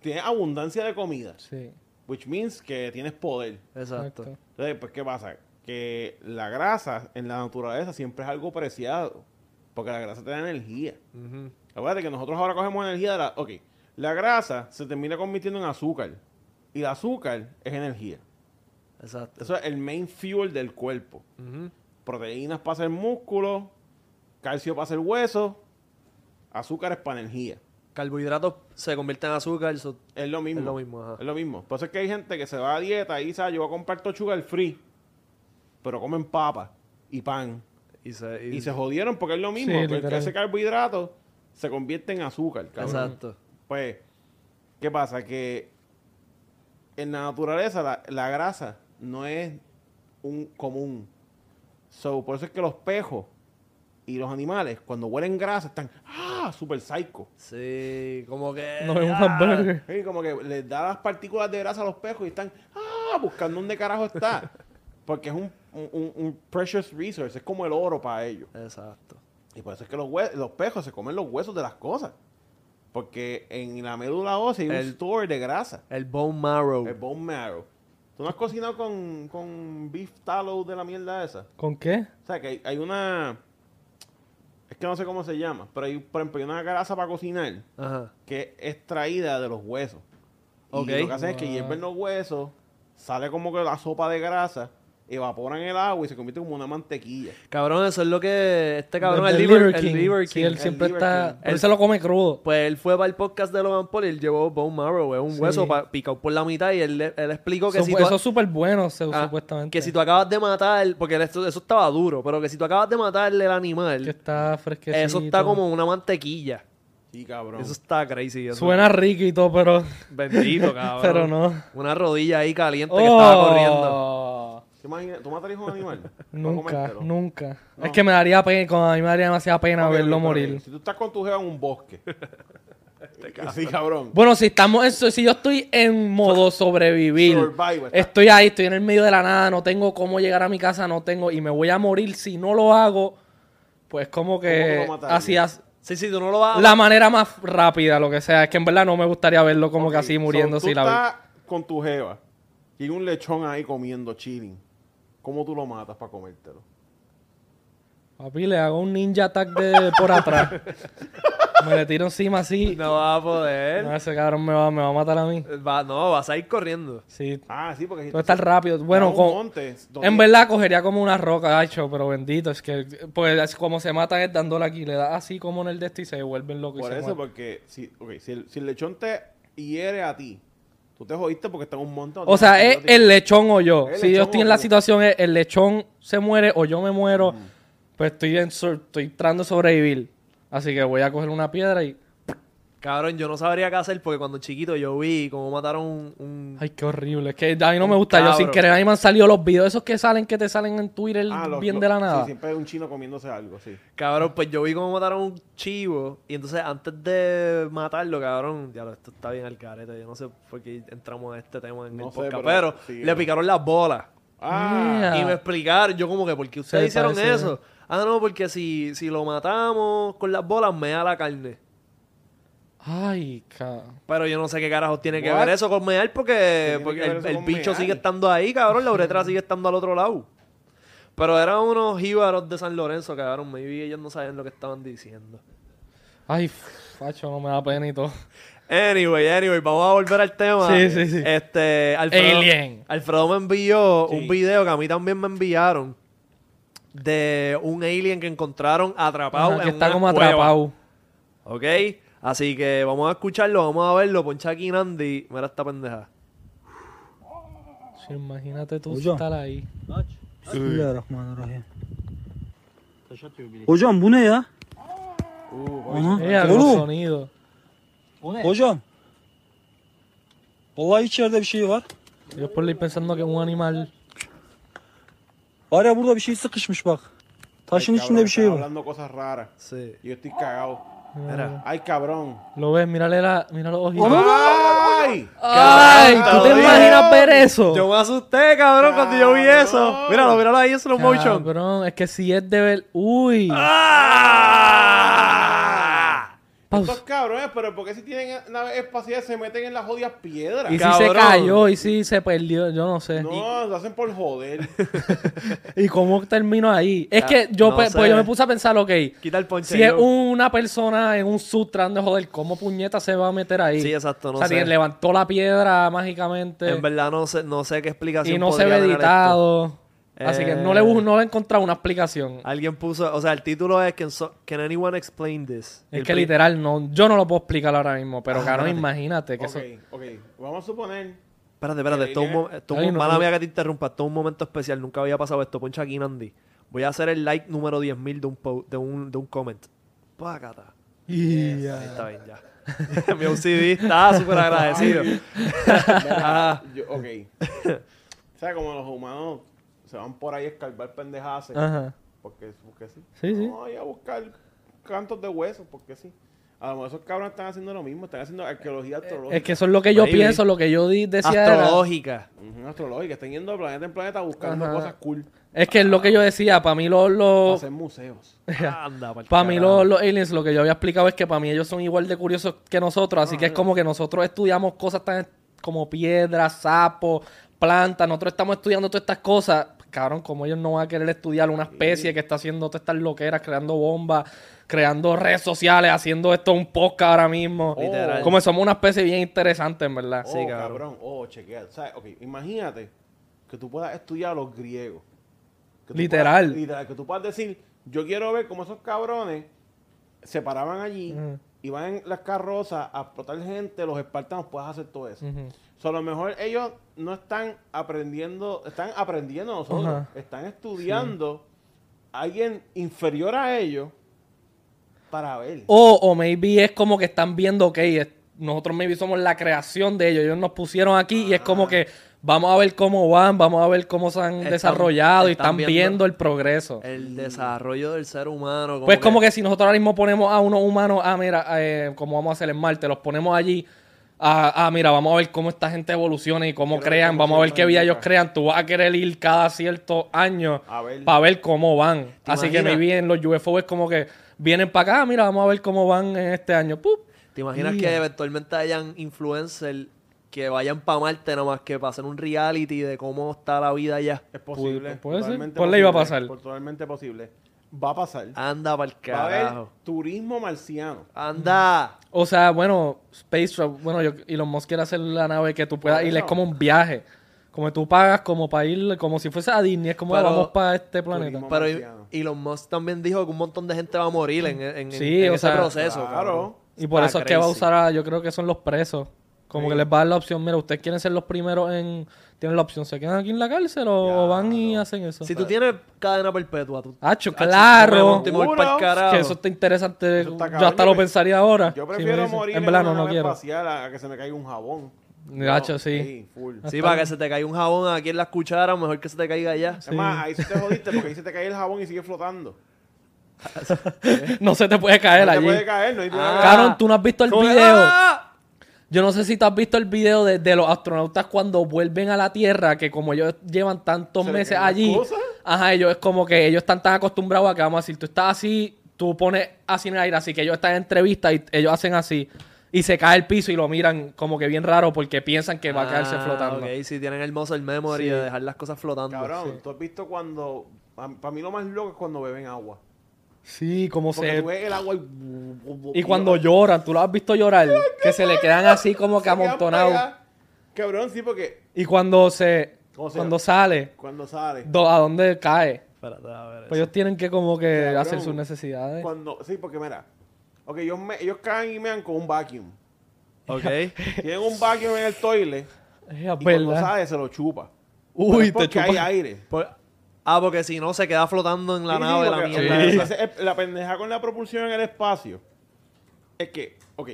tienes abundancia de comida. Sí, Which means que tienes poder. Exacto. exacto. Entonces, pues, ¿qué pasa? Que la grasa en la naturaleza siempre es algo preciado. Porque la grasa te da energía. Ujú. Acuérdate que nosotros ahora cogemos energía de la... Ok, la grasa se termina convirtiendo en azúcar. Y el azúcar es energía. Exacto. Eso es el main fuel del cuerpo. Proteínas para hacer músculo, calcio para hacer hueso, azúcar es para energía. Carbohidratos se convierten en azúcar. eso- Es lo mismo. Es lo mismo, ajá. Es lo mismo. Por eso es que hay gente que se va a dieta y dice, "Ah, yo voy a comprar todo sugar free, pero comen papa y pan. Y se, y- Y se jodieron porque es lo mismo. Sí, porque ese carbohidrato se convierte en azúcar, cabrón. Exacto. Pues, ¿qué pasa? Que en la naturaleza la, la grasa no es un común. So, por eso es que los pejos y los animales, cuando huelen grasa, están ¡ah! super psycho. Sí, como que. No vemos ah, hamburger. Sí, como que les da las partículas de grasa a los pejos y están ¡ah! buscando dónde carajo está. Porque es un, un- un- un precious resource, es como el oro para ellos. Exacto. Y por eso es que los, los pejos se comen los huesos de las cosas. Porque en la médula ósea hay un El- store de grasa. El bone marrow. El bone marrow. ¿Tú no has cocinado con, con beef tallow de la mierda esa? ¿Con qué? O sea, que hay, hay una... Es que no sé cómo se llama, pero hay, por ejemplo, hay una grasa para cocinar Ajá. que es extraída de los huesos. Y Ok. lo que hacen es que hierven los huesos, sale como que la sopa de grasa, evaporan el agua y se convierte como una mantequilla. Cabrón, eso es lo que. Este cabrón, el, Del Liver, Liver el King. Liver Sí, King. él El siempre está... King. Él se lo come crudo. Pues él fue para el podcast de Logan Paul y él llevó bone marrow. Es un Sí. hueso picado por la mitad y él, él explicó que Eso, si tú. eso es súper bueno, se- ah, supuestamente. Que si tú acabas de matar. Porque eso, eso estaba duro. Pero que si tú acabas de matarle el animal. Que está fresquecito. Eso está como una mantequilla. Sí, cabrón. Eso está crazy. eso- Suena rico y todo, pero... Bendito, cabrón. Pero no. Una rodilla ahí caliente que estaba corriendo. ¿Te imaginas? ¿Tú matarías un animal? Nunca, nunca. No. Es que me daría pena, a mí me daría demasiada pena verlo morir. Si tú estás con tu jeva en un bosque. sí, cabrón. Bueno, si estamos en, si yo estoy en modo sobrevivir, Survival, estoy ahí, estoy en el medio de la nada, no tengo cómo llegar a mi casa, no tengo, y me voy a morir si no lo hago, pues como ¿Cómo que así as- Sí, sí, tú no lo vas a... la manera más rápida, lo que sea. Es que en verdad no me gustaría verlo como que así so, muriendo tú si la estás con tu jeva y un lechón ahí comiendo, chilling. ¿Cómo tú lo matas para comértelo? Papi, le hago un ninja attack de por atrás. me le tiro encima así. No vas a poder. No, ese cabrón me va, me va a matar a mí. Va- no, vas a ir corriendo. Sí. Ah, sí, porque... Todo está rápido. Bueno, un con- monte, en verdad cogería como una roca, hacho, pero bendito. Es que, pues, como se matan es dándole aquí. Le da así como en el de este y se vuelven locos. y Por se eso, mueren. porque si, si, el, si el lechón te hiere a ti, tú te jodiste porque está en un monte. O sea, es el lechón o yo. Si yo estoy en la situación, es el lechón se muere o yo me muero, pues estoy, en, estoy tratando de sobrevivir. Así que voy a coger una piedra y... Cabrón, yo no sabría qué hacer porque cuando chiquito yo vi cómo mataron un... un- Ay, qué horrible. Es que a mí no me gusta. Yo sin querer, a mí me han salido los videos esos que salen, que te salen en Twitter Ah, los- bien los- de la sí, nada. siempre hay un chino comiéndose algo, sí. Cabrón, pues yo vi cómo mataron un chivo y entonces antes de matarlo, cabrón, ya esto está bien al carete, yo no sé por qué entramos a este tema en No el sé, podcast, pero- pero, sí, le picaron las bolas Ah, y me explicaron, yo como que, ¿por qué ustedes hicieron parece. eso? Ah, no, porque si, si lo matamos con las bolas, me da la carne. Ay, ca... Pero yo no sé qué carajos tiene que What? ver eso con mear porque, el, el bicho mear? sigue estando ahí, cabrón. La uretra sigue estando al otro lado. Pero eran unos jíbaros de San Lorenzo, cabrón. Maybe ellos no sabían lo que estaban diciendo. Ay, facho, no me da pena y todo. Anyway, anyway, vamos a volver al tema. Sí, sí, sí. Este, Alfredo, Alien. Alfredo me envió Sí. un video que a mí también me enviaron de un alien que encontraron atrapado Ajá, en que está una como cueva. atrapado. ¿Ok? Así que vamos a escucharlo, vamos a verlo. Poncha aquí Nandi. Mira esta pendeja. Sí, imagínate tú Hocam. estar ahí. Bismillahirrahmanirrahim. Hocam bu ne ya? Ella, los Oğlum, sonidos. hocam. Vallahi içeride bir şey var. Yo por ahí pensando que es un animal. Var ya burada bir şey sıkışmış bak. Taşın Ay, içinde cabrón, bir şey var. hablando cosas raras. Sí. Yo estoy cagado. Mira. Ay, cabrón. Lo ves, mírale la, mira los ojitos. ¡Ay! Ay, ¿tú te imaginas ver eso? Yo me asusté, cabrón, cuando yo vi eso. Míralo, míralo ahí en slow motion. Cabrón, es que si es de ver. Uy. ¡Ah! Pausa. Estos cabrones, pero ¿por qué si tienen naves espaciales se meten en las jodidas piedras? Y si se cayó, y si se perdió, yo no sé. No, lo hacen por joder. ¿Y cómo termino ahí? Es Ah, que yo, no pe- sé. pues yo me puse a pensar, ok. Quita el ponche. Si es yo. una persona en un sub tratando de joder, ¿cómo puñeta se va a meter ahí? Sí, exacto, no o sea, sé. levantó la piedra mágicamente En verdad no sé, no sé qué explicación y no se ve editado. Así que no le, bu- Eh. no le he encontrado una explicación. Alguien puso, o sea, el título es Can, so- can anyone explain this? Es el que pri- literal, no, yo no lo puedo explicar ahora mismo, pero Ah, cabrón, espérate. imagínate que ok, eso... ok. Vamos a suponer. Espérate, espérate, esto es un, mo- esto es Ay, un- no, mala no. mía que te interrumpa, esto es un momento especial, nunca había pasado esto, poncha aquí Nandi. Voy a hacer el like número 10.000 de un, po- de un, de un comment. Págata. Ahí está bien, ya. Mi OCD está súper agradecido. Ah, Yo, ok. o sea, como los humanos se van por ahí a escarbar pendejadas. Ajá. Porque, porque sí. Sí, sí. No, y a buscar cantos de huesos, porque sí. A lo mejor esos cabrones están haciendo lo mismo, están haciendo arqueología astrológica. Es que eso es lo que yo pienso, lo que yo di- decía era- astrológica. Ujú, astrológica, están yendo de planeta en planeta buscando Ajá. cosas cool Es que es lo que yo decía, para mí los... para los hacer museos. Anda, Para mí carajo. los, los aliens, lo que yo había explicado es que para mí ellos son igual de curiosos que nosotros, así que es como que nosotros estudiamos cosas tan como piedras, sapos, plantas, nosotros estamos estudiando todas estas cosas. Cabrón, como ellos no van a querer estudiar una especie que está haciendo todas estas loqueras, creando bombas, creando redes sociales, haciendo esto un podcast ahora mismo. Literal. Como somos una especie bien interesante, en verdad. Oh, Sí, cabrón. cabrón. Oh, chequea. O sea, ok, imagínate que tú puedas estudiar a los griegos. Que Literal. puedas- literal. Que tú puedas decir, yo quiero ver cómo esos cabrones se paraban allí, Ujú. iban en las carrozas a explotar gente, los espartanos, puedes hacer todo eso. Sea, a lo mejor ellos no están aprendiendo, están aprendiendo nosotros, Ajá. están estudiando a alguien inferior a ellos para ver. O, o maybe es como que están viendo, ok, es- nosotros maybe somos la creación de ellos. Ellos nos pusieron aquí y es como que vamos a ver cómo van, vamos a ver cómo se han Están- desarrollado y están están viendo viendo el progreso. El desarrollo del ser humano. Pues como que si nosotros ahora mismo ponemos a unos humanos, ah, mira, eh, como vamos a hacer en Marte, los ponemos allí, ah, ah, mira, vamos a ver cómo esta gente evoluciona y cómo crean, cómo vamos a ver qué vida ellos crean. Tú vas a querer ir cada ciertos años A ver. para ver cómo van. ¿Te Así que me bien los UFO es como que vienen para acá, mira, vamos a ver cómo van en este año. ¡Pup! ¿Te imaginas que eventualmente hayan influencers que vayan para Marte nada más que para hacer un reality de cómo está la vida allá? Es posible. Puede ser. Pues le iba a pasar. por- Totalmente posible. Va a pasar. Anda para el Va a haber carajo. turismo marciano. Anda. O sea, bueno, Space Travel, bueno, yo, Elon Musk quiere hacer la nave que tú puedas ir, es como un viaje. Como tú pagas como para ir, como si fuese a Disney, es como Pero- vamos para este planeta. Pero marciano. Elon Musk también dijo que un montón de gente va a morir en, en- Sí, en o ese sea, proceso. claro. Y por Está eso es que va a usar a, yo creo que son los presos. Como Sí. que les va a dar la opción, mira, ustedes quieren ser los primeros en... Tienen la opción, ¿se quedan aquí en la cárcel o van y hacen eso? Si tú tienes cadena perpetua, tú. Hacho, Hacho, claro. Seguro. pa'l carajo. Que eso está interesante. Eso está yo cabrón. hasta Yo lo pensaría ahora. Yo si me prefiero dicen. morir En en, verano una no nave quiero. espacial a a que se me caiga un jabón. Gacho, sí. Sí, full. Sí, para que se te caiga un jabón aquí en las cucharas, mejor que se te caiga allá. Es más, ahí sí te jodiste porque ahí se te cae el jabón y sigue flotando. No se te puede caer No te allí. puede caer, no hay Ah. Cabrón, tú no has visto el Como que, video. ¡ah! Yo no sé si tú has visto el video de, de los astronautas cuando vuelven a la Tierra, que como ellos llevan tantos ¿Se le meses allí, cosas? ajá, ellos es como que ellos están tan acostumbrados a que vamos a decir, tú estás así, tú pones así en el aire, así que ellos están en entrevista y ellos hacen así, y se cae el piso y lo miran como que bien raro porque piensan que va a quedarse Ah, flotando. Ok, si tienen el muscle memory Sí. de dejar las cosas flotando. Cabrón, tú has visto cuando. Para mí lo más loco es cuando beben agua. Sí, como Porque se... tú ves el agua y. Y cuando lloran, tú lo has visto llorar, que se le quedan así como que amontonados. Cabrón, sí, porque Y cuando se... ¿Cómo se llama? Cuando sale, cuando sale. do- ¿a dónde cae? Espérate, a ver. Pues ellos tienen que como que Cabrón. hacer sus necesidades. Cuando, sí, porque mira. Ok, ellos, me- ellos caen y mean con un vacuum. Ok. Tienen un vacuum en el toilet Es y cuando verdad. sale se lo chupa. Uy, Pero es te porque hay chupa. aire. Pues- ah, porque si no se queda flotando en la Sí, sí, nave la porque- mierda. esa. la pendeja con la propulsión en el espacio es que, ok,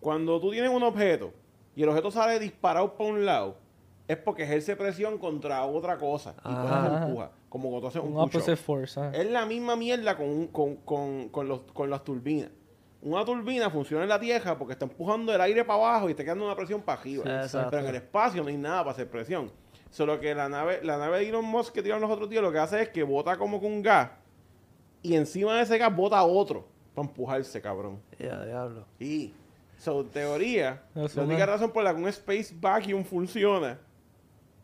cuando tú tienes un objeto y el objeto sale disparado por un lado, es porque ejerce presión contra otra cosa y Ajá. empuja, como cuando tú haces un Un opposite force. ah. Es la misma mierda con, un- con, con, con, los, con las turbinas. Una turbina funciona en la Tierra porque está empujando el aire para abajo y está quedando una presión para arriba. Sí. Pero en el espacio no hay nada para hacer presión. Solo que la nave, la nave de Elon Musk que tiraron los otros días lo que hace es que bota como con un gas y encima de ese gas bota otro para empujarse, cabrón. Ya, diablo. Y, so, en teoría, la única razón por la que un space vacuum funciona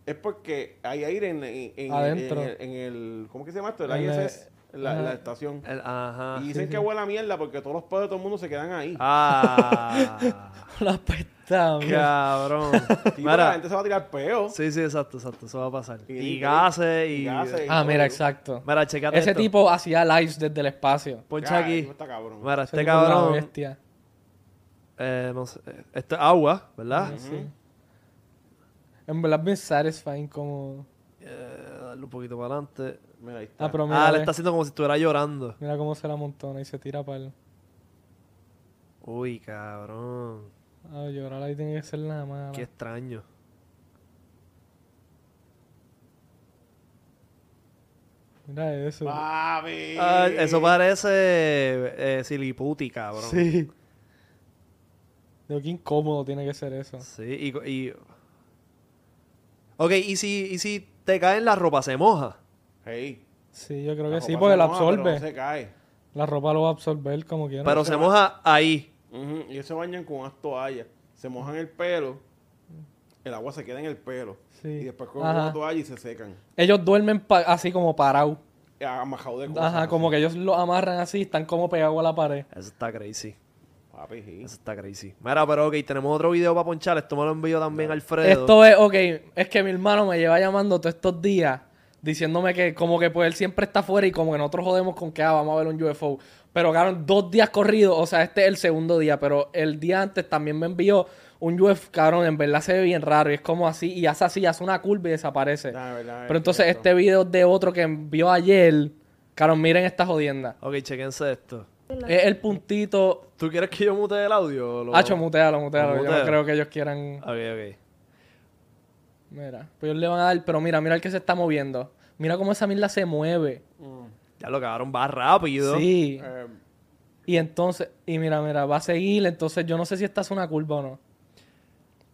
es porque hay aire en, en- en- Adentro. en el, en el- ¿Cómo que se llama esto? El En ISS, la, estación. El- ajá. y dicen que huele a mierda porque todos los pedos de todo el mundo se quedan ahí. Ah. La pesta, mira. cabrón. Sí, pero la Mira. gente se va a tirar peo. Sí, sí, exacto, exacto. Eso va a pasar. Y- Y, gases y... y gases. Ah, todo. mira, exacto. Mira, checate Ese esto. tipo hacía lives desde el espacio. Poncha aquí. no está cabrón. Mira, Ese este cabrón... bestia. Eh, no sé. Esto es agua, ¿verdad? Sí. En verdad es bien satisfying como... Eh, darle un poquito para adelante. Mira, ahí está. Ah, pero mira, Ah, le está haciendo como si estuviera llorando. mira cómo se la montona y se tira para el... Uy, cabrón. Ah, llorar ahí tiene que ser la mala. Qué extraño. Mira eso. Papi. Ah, eso parece eh, siliputi, cabrón. Sí. Digo, qué incómodo tiene que ser eso. Sí, y, y... Ok, ¿y si, y si te cae en la ropa, se moja? Hey, Sí, yo creo la que sí, porque la absorbe. no se cae. La ropa lo va a absorber como quiera. Pero se moja ahí. Y ellos se bañan con unas toallas. Se mojan el pelo. El agua se queda en el pelo. Sí. Y después cogen una toalla y se secan. Ellos duermen pa- así como parados. Amajado de cosas. Ajá, como que ellos lo amarran así, están como pegados a la pared. Eso está crazy. Papi, sí. Eso está crazy. Mira, pero ok, tenemos otro video para ponchar. Esto me lo envió también Alfredo. Esto es, ok, es que mi hermano me lleva llamando todos estos días diciéndome que como que pues él siempre está afuera y como que nosotros jodemos con que ah, vamos a ver un UFO. Pero cabrón, dos días corridos, o sea, este es el segundo día, pero el día antes también me envió un UFO, cabrón, en verdad se ve bien raro y es como así, y hace así, hace una curva y desaparece. Verdad, pero es entonces este video de otro que envió ayer, cabrón, miren esta jodienda. Ok, chequense esto. Es el puntito... ¿Tú quieres que yo mutee el audio? o lo- Hacho, mutealo, mutealo. ¿Lo Yo no creo que ellos quieran... Ok, ok. Mira, pues ellos le van a dar, pero mira, mira el que se está moviendo. Mira cómo esa mierda se mueve. Ya lo cabrón va rápido. Sí. Eh, Y entonces, y mira, mira, va a seguir. Entonces, yo no sé si esta es una curva o no. Ok,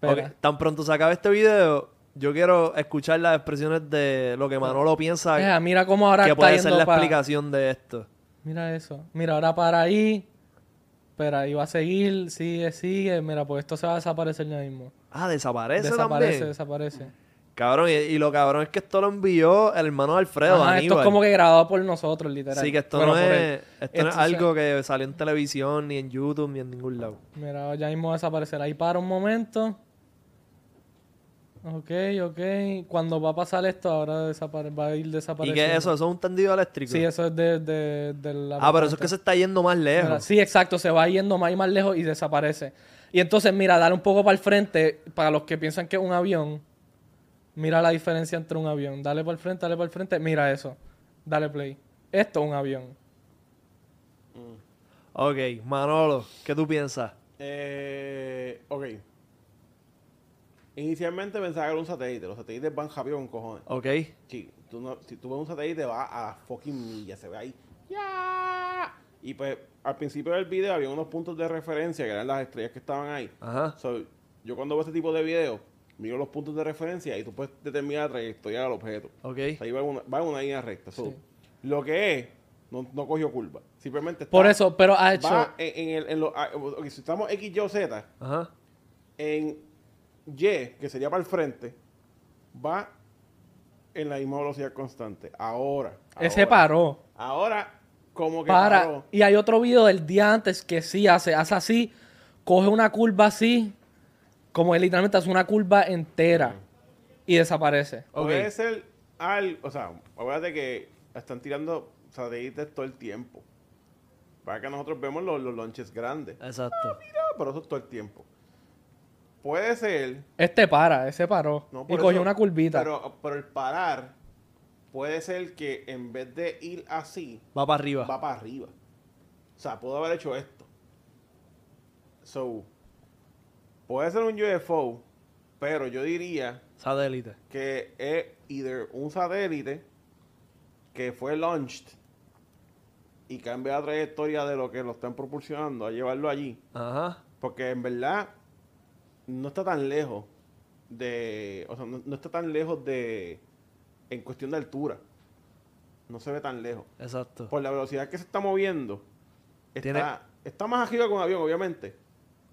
Espera. Tan pronto se acabe este video, yo quiero escuchar las expresiones de lo que Manolo piensa Ea, mira cómo ahora que está puede ser la explicación de esto. Mira eso. Mira, ahora para ahí. Espera, ahí va a seguir, sigue, sigue. Mira, pues esto se va a desaparecer ya mismo. Ah, desaparece, desaparece, también. desaparece. Cabrón, y, y lo cabrón es que esto lo envió el hermano Alfredo, Ajá, esto es como que grabado por nosotros, literal. Sí, que esto Bueno, no, es, esto no es algo que salió en televisión, ni en YouTube, ni en ningún lado. Mira, ya mismo va a desaparecer. Ahí para un momento. Ok, ok. Cuando va a pasar esto, ahora va a ir ¿Y desapareciendo. qué es eso? ¿Eso es un tendido eléctrico? Sí, eso es de, de, de la... ah, pero eso es que se está yendo más lejos. Mira, sí, exacto, se va yendo más y más lejos y desaparece. Y entonces, mira, dale un poco para el frente, para los que piensan que es un avión, mira la diferencia entre un avión. Dale para el frente, dale para el frente, mira eso. Dale play. Esto es un avión. Ok, Manolo, ¿qué tú piensas? eh, ok. Inicialmente pensaba que era un satélite. Los satélites van rápido con cojones. Ok. Sí, tú no- si tú ves un satélite va a la fucking milla, se ve ahí. ¡Ya! Y pues al principio del video había unos puntos de referencia que eran las estrellas que estaban ahí. Ajá. So, yo cuando veo este tipo de videos, miro los puntos de referencia y tú puedes determinar la trayectoria del objeto. Ok. Ahí va en una, va una línea recta. So, Sí. Lo que es, no, no cogió curva. Simplemente está, Por eso, pero ha hecho... va en, en el, en ah, si estamos X, Y o Z, Ajá. en Y, que sería para el frente, va en la misma velocidad constante. Ahora. Ese ahora, paró. Ahora, como que Para. paró. Y hay otro video del día antes que sí hace, hace así, coge una curva así, como él literalmente hace una curva entera y desaparece. Puede ser algo, o sea, acuérdate que están tirando satélites todo el tiempo. Para que nosotros vemos los, los launches grandes. Exacto. Ah, pero eso es todo el tiempo. Puede ser. Este para, ese paró. no, y cogió eso, una curvita. Pero, pero el parar puede ser que en vez de ir así, Va para arriba. va para arriba. O sea, pudo haber hecho esto. So, puede ser un UFO, pero yo diría Satélite. que es either un satélite que fue launched y cambia la trayectoria de lo que lo están propulsionando a llevarlo allí. Ajá. Porque en verdad no está tan lejos de. O sea, no, no está tan lejos de. En cuestión de altura. No se ve tan lejos. Exacto. Por la velocidad que se está moviendo, está, Tiene- está más arriba que un avión, obviamente.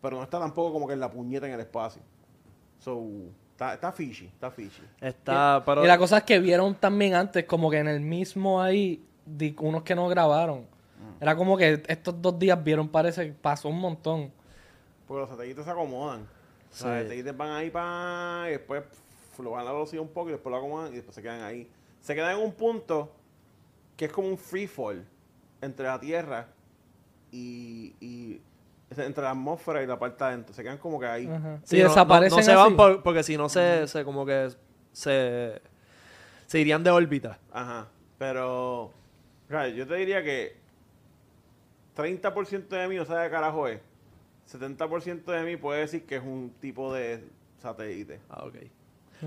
Pero no está tampoco como que en la puñeta en el espacio. So, está, está fishy, está fishy. Está, pero... Y la cosa es que vieron también antes, como que en el mismo ahí, di- unos que no grabaron. Mm. Era como que estos dos días vieron, parece, pasó un montón. Porque los satélites se acomodan. Sí. Los satélites van ahí para y después lo van a la velocidad un poco y después lo acomodan y después se quedan ahí. Se quedan en un punto que es como un free fall entre la Tierra y, y entre la atmósfera y la parte de adentro. Se quedan como que ahí. Ajá. Sí, y no- no- desaparecen No, se así. van por- porque si no se, se como que se, se irían de órbita. Ajá. Pero, claro, yo te diría que 30% de mí no sabe qué carajo es. 70% de mí puede decir que es un tipo de satélite. Ah, ok.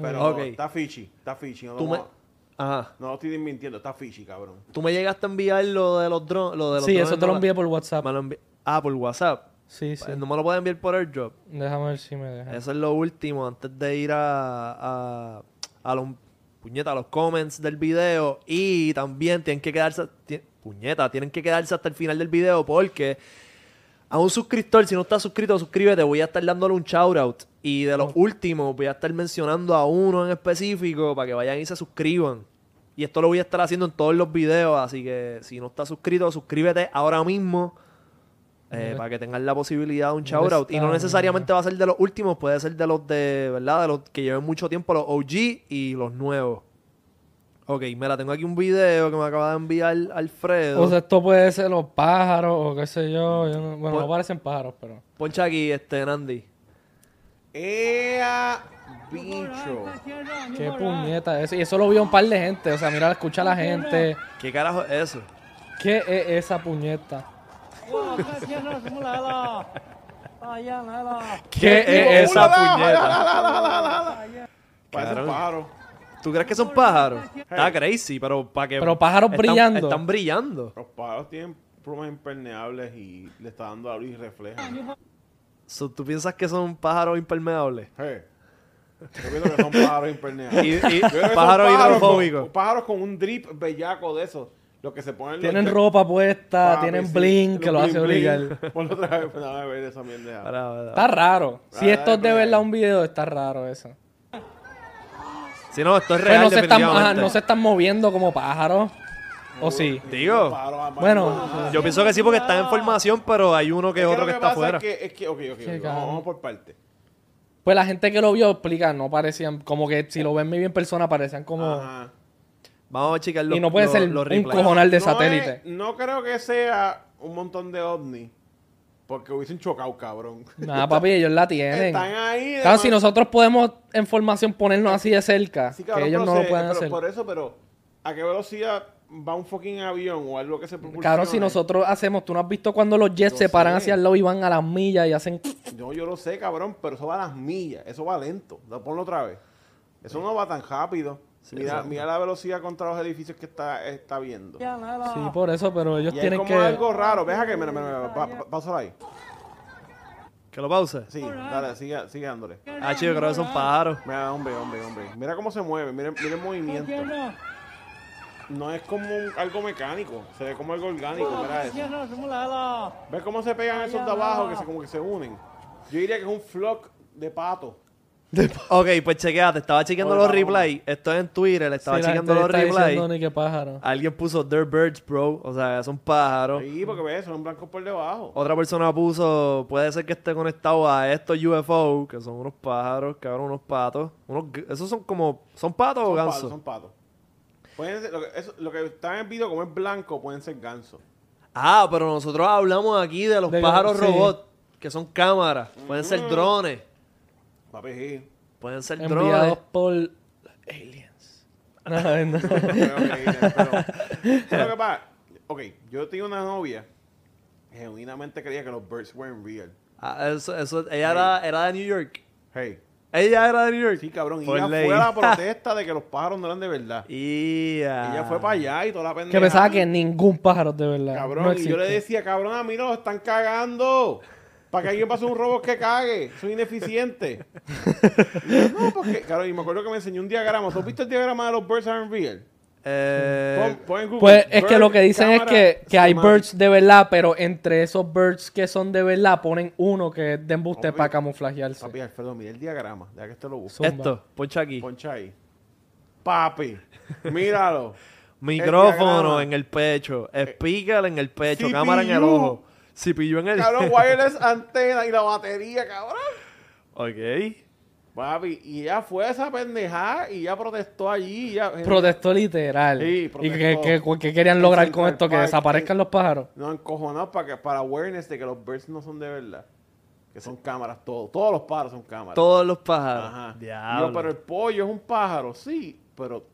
Pero está fishy, está fishy. No, Tú lo me, ajá. no lo estoy mintiendo, está fishy, cabrón. Tú me llegaste a enviar lo de los drones. Lo de los Sí, drones, eso te lo envié por WhatsApp. Me lo envi- Ah, por WhatsApp. Sí, sí. No me lo puedes enviar por AirDrop. Déjame ver si me deja. Eso es lo último antes de ir a, a, a los puñeta, a los comments del video. Y también tienen que quedarse. ti- puñeta, tienen que quedarse hasta el final del video porque a un suscriptor, si no estás suscrito, suscríbete. Voy a estar dándole un shout out. Y de los últimos, voy a estar mencionando a uno en específico para que vayan y se suscriban. Y esto lo voy a estar haciendo en todos los videos. Así que si no estás suscrito, suscríbete ahora mismo. Eh, ¿Dónde- para que tengan la posibilidad de un ¿Dónde shout out. Y no necesariamente va a ser de los últimos, puede ser de los de, ¿verdad? De los que lleven mucho tiempo, los OG y los nuevos. Ok, mira, tengo aquí un video que me acaba de enviar Alfredo. O sea, esto puede ser los pájaros o qué sé yo. yo no- bueno, no parecen pájaros, pero. Poncha aquí, este, Nandi. ¡Ea! Bicho. Qué puñeta es. Y eso lo vio un par de gente. O sea, mira, escucha a la gente. ¿Qué carajo es eso? ¿Qué es esa puñeta? ¿Qué ¿Qué es esa Hola, puñeta? hola, hola, hola, hola. Parece un pájaro. ¿Tú crees que son pájaros? Está crazy, pero para que. Pero pájaros están- brillando. Están brillando. Los pájaros tienen plumas impermeables y le está dando la luz y refleja. So, ¿Tú piensas que son pájaros impermeables? Hey. Yo pienso que son pájaros impermeables. Y, y pájaros hidrofóbicos. pájaros con un drip bellaco de esos. Lo que se ponen los- Tienen ropa puesta, tienen sí, bling que lo hace brillar. Ponlo otra vez, pues, nada, ver esa mierda. Para, para. Está raro. Si Ah, esto es de pues. verdad un video, está raro eso. Si no, esto es Pero real, no se, están, definitivamente. ajá, no se están moviendo como pájaros. ¿O sí? Digo, amarillos. Bueno, yo pienso que sí porque están en formación, pero hay uno que Es otro que, está afuera. Es que, es que, ok, ok, vamos, vamos por parte. Pues la gente que lo vio explica, no parecían, como que si lo ven muy bien en persona, parecían como... Ajá. Vamos a checar los y no puede los- ser los un cojonal de No satélite. es- no creo que sea un montón de ovnis. Porque hubiesen chocado, cabrón. Nada, papi, ellos la tienen. Están ahí. Claro, si nosotros podemos en formación ponernos así de cerca, Sí, que cabrón, ellos pero no lo pueden pero hacer. Por eso, pero ¿a qué velocidad va un fucking avión o algo que se propulsione? Claro, si nosotros hacemos, tú no has visto cuando los jets Yo se paran sé. hacia el lado y van a las millas y hacen... No, yo lo sé, cabrón, pero eso va a las millas. Eso va lento. Ponlo otra vez. Eso no va tan rápido. Mira, mira la velocidad contra los edificios que está, está viendo. Sí, por eso, pero ellos Y es tienen como que... algo raro. Deja que, mira, mira, mira, pa- pa- ahí. Que lo pause. Sí, dale, sigue, sigue dándole. Ah, chico, creo que son pájaros. Mira, hombre, hombre, hombre. Mira cómo se mueve, mira, mira el movimiento. No es como un- algo mecánico, se ve como algo orgánico, mira eso. ¿Ves cómo se pegan esos de abajo que se como que se unen? Yo diría que es un flock de patos. Ok, pues chequeate, estaba chequeando los replays. Esto es en Twitter, le estaba Sí, chequeando los replays. Alguien puso They're birds, bro. O sea, son pájaros. Sí, porque ves, son blancos por debajo. Otra persona puso, puede ser que esté conectado a estos UFO, que son unos pájaros, cabrón, unos patos. Unos, esos son como, ¿son patos o gansos? patos, son patos. Pueden ser- lo, que, eso- lo que está en el video, como es blanco, pueden ser gansos. Ah, pero nosotros hablamos aquí de los De- pájaros sí. robots, que son cámaras. Pueden ser drones. Papi. Pueden ser Enviados por aliens. No, no. Pero, ok, pero- ¿sabes lo que pasa? Ok, yo tenía una novia que genuinamente creía que los birds weren't real. Ah, eso, eso, ella era, era de New York. Hey, Ella era de New York. sí, cabrón. Y Por ella ley. fue a la protesta de que los pájaros no eran de verdad. Ia. Ella fue para allá y toda la pendeja. que pensaba que ningún pájaro de verdad. Cabrón, no y yo le decía, cabrón, a mí no, están cagando. Para que alguien pase un robot que cague. Soy ineficiente. No, porque, cabrón, y me acuerdo que me enseñó un diagrama. ¿Tú has visto el diagrama de los birds aren't real? Eh, Pon- pon en Google, Pues es que lo que dicen es que, que hay birds de verdad, pero entre esos birds que son de verdad ponen uno que es de embuste para camuflajearse. Papi, Alfredo, mira el diagrama. Deja que este lo busco. Zumba. esto, poncha aquí. Poncha ahí. Papi, míralo. Micrófono en el pecho, speaker en el pecho, CPU. cámara en el ojo, CPU en el... Cabrón, wireless antena y la batería, cabrón. ok. Papi, y ella fue esa pendejada y ya protestó allí. y ya- Protestó literal. Sí, ¿Y protestó. que, que- que querían lograr con esto? Que desaparezcan los pájaros. No, encojonados para, que, para awareness de que los birds no son de verdad. Que son cámaras, todos. Todos los pájaros son cámaras. Todos los pájaros. Ajá. Diablo. Yo, pero el pollo es un pájaro, sí, pero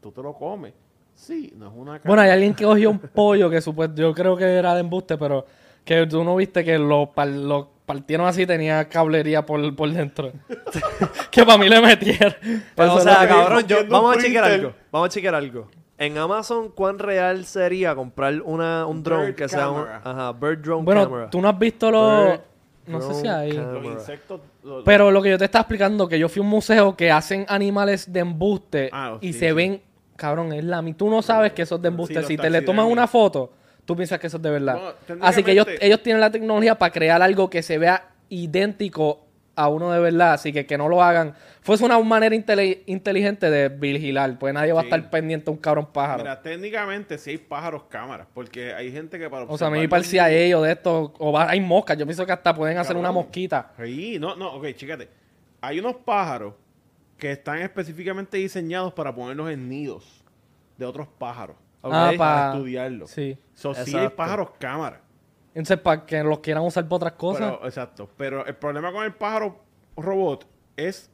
tú te lo comes. Sí, no es una cámara. Bueno, hay alguien que cogió un pollo que supuesto, yo creo que era de embuste, pero que tú no viste que lo, par- lo partieron así, tenía cablería por, por dentro. que para mí le metieron. Pero, o sea, es lo que- cabrón, yo, vamos a chequear algo. Vamos a chequear algo. En Amazon, ¿cuán real sería comprar una, un drone que sea un ajá, Bird Drone Bueno, Camera? tú no has visto los... Bird No sé si hay... camera. Los insectos. los- Pero lo que yo te estaba explicando, que yo fui a un museo que hacen animales de embuste Ah, y sí, se sí. ven, cabrón, es la Tú no sabes que eso es de embuste. Sí, si te le toman taxidermias. una foto, tú piensas que eso es de verdad. Bueno, Así que ellos, ellos tienen la tecnología para crear algo que se vea idéntico a uno de verdad. Así que que no lo hagan. Fuese una manera intele- inteligente de vigilar. Pues nadie va a estar pendiente a un cabrón pájaro. Mira, técnicamente sí hay pájaros cámaras, porque hay gente que para o sea, a mí me parecía los- ellos de esto. O va- hay moscas. Yo pienso que hasta pueden hacer una mosquita. Sí, no, no, ok, chécate. Hay unos pájaros que están específicamente diseñados para ponerlos en nidos de otros pájaros. Ah, Para pa- estudiarlos. Sí. So, sí hay pájaros cámaras. Entonces, para que los quieran usar para otras cosas. Pero, exacto. Pero el problema con el pájaro robot es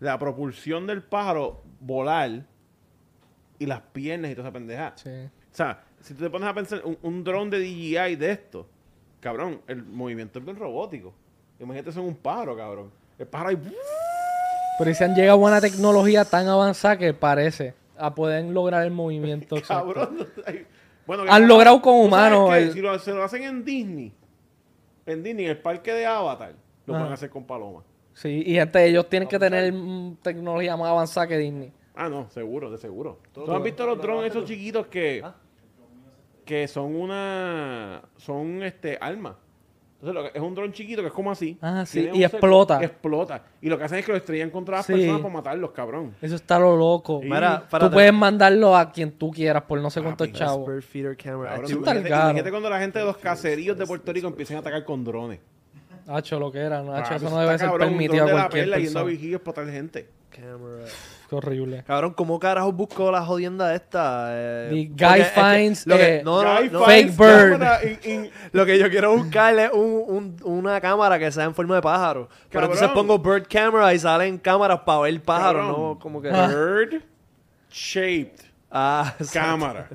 la propulsión del pájaro volar y las piernas y toda esa pendeja. Sí. O sea, si tú te pones a pensar, un, un dron de DJI de esto, cabrón, el movimiento es bien robótico. Imagínate, son un pájaro, cabrón. El pájaro ahí... Pero si han llegado a una tecnología tan avanzada que parece a pueden lograr el movimiento. Cabrón. Bueno, ¿qué Han logrado con ¿Tú sabes humanos el- Si lo, se lo hacen en Disney, en Disney, el parque de Avatar, lo Ajá. pueden hacer con palomas. Sí, y este, ellos tienen que tener mm, tecnología más avanzada que Disney. Ah, no, seguro, de seguro. ¿Tú has visto los drones esos chiquitos que, que son una, son este, armas? Entonces, lo que- es un dron chiquito que es como así. Ah, sí, Tiene y un cerco- explota. Explota. Y lo que hacen es que lo estrellan contra las Sí. personas para matarlos, cabrón. Eso está lo loco. Mira, Tú espérate. puedes mandarlo a quien tú quieras por no sé cuántos Papi, chavos. Bird feeder camera. Cabrón, Eso está imagínate, caro. imagínate cuando la gente de los caseríos de Puerto Rico empiecen a atacar con drones. Hacho, lo que era. ¿no? Hacho, Ah, eso no debe ser cabrón, un permitido a dron de la cualquier perla yendo a persona. vigilio a explotar gente. Camera. Qué horrible. Cabrón, ¿cómo carajo buscó la jodienda esta? Eh, The guy es que finds, lo que- eh, no, no, Guy no, Fake finds bird. camera in- in- Lo que yo quiero buscar es un, un- una cámara que sea en forma de pájaro. Pero entonces pongo bird camera y salen cámaras para ver pájaros, Cabrón. ¿no? Como que... Bird shaped Ah, cámara.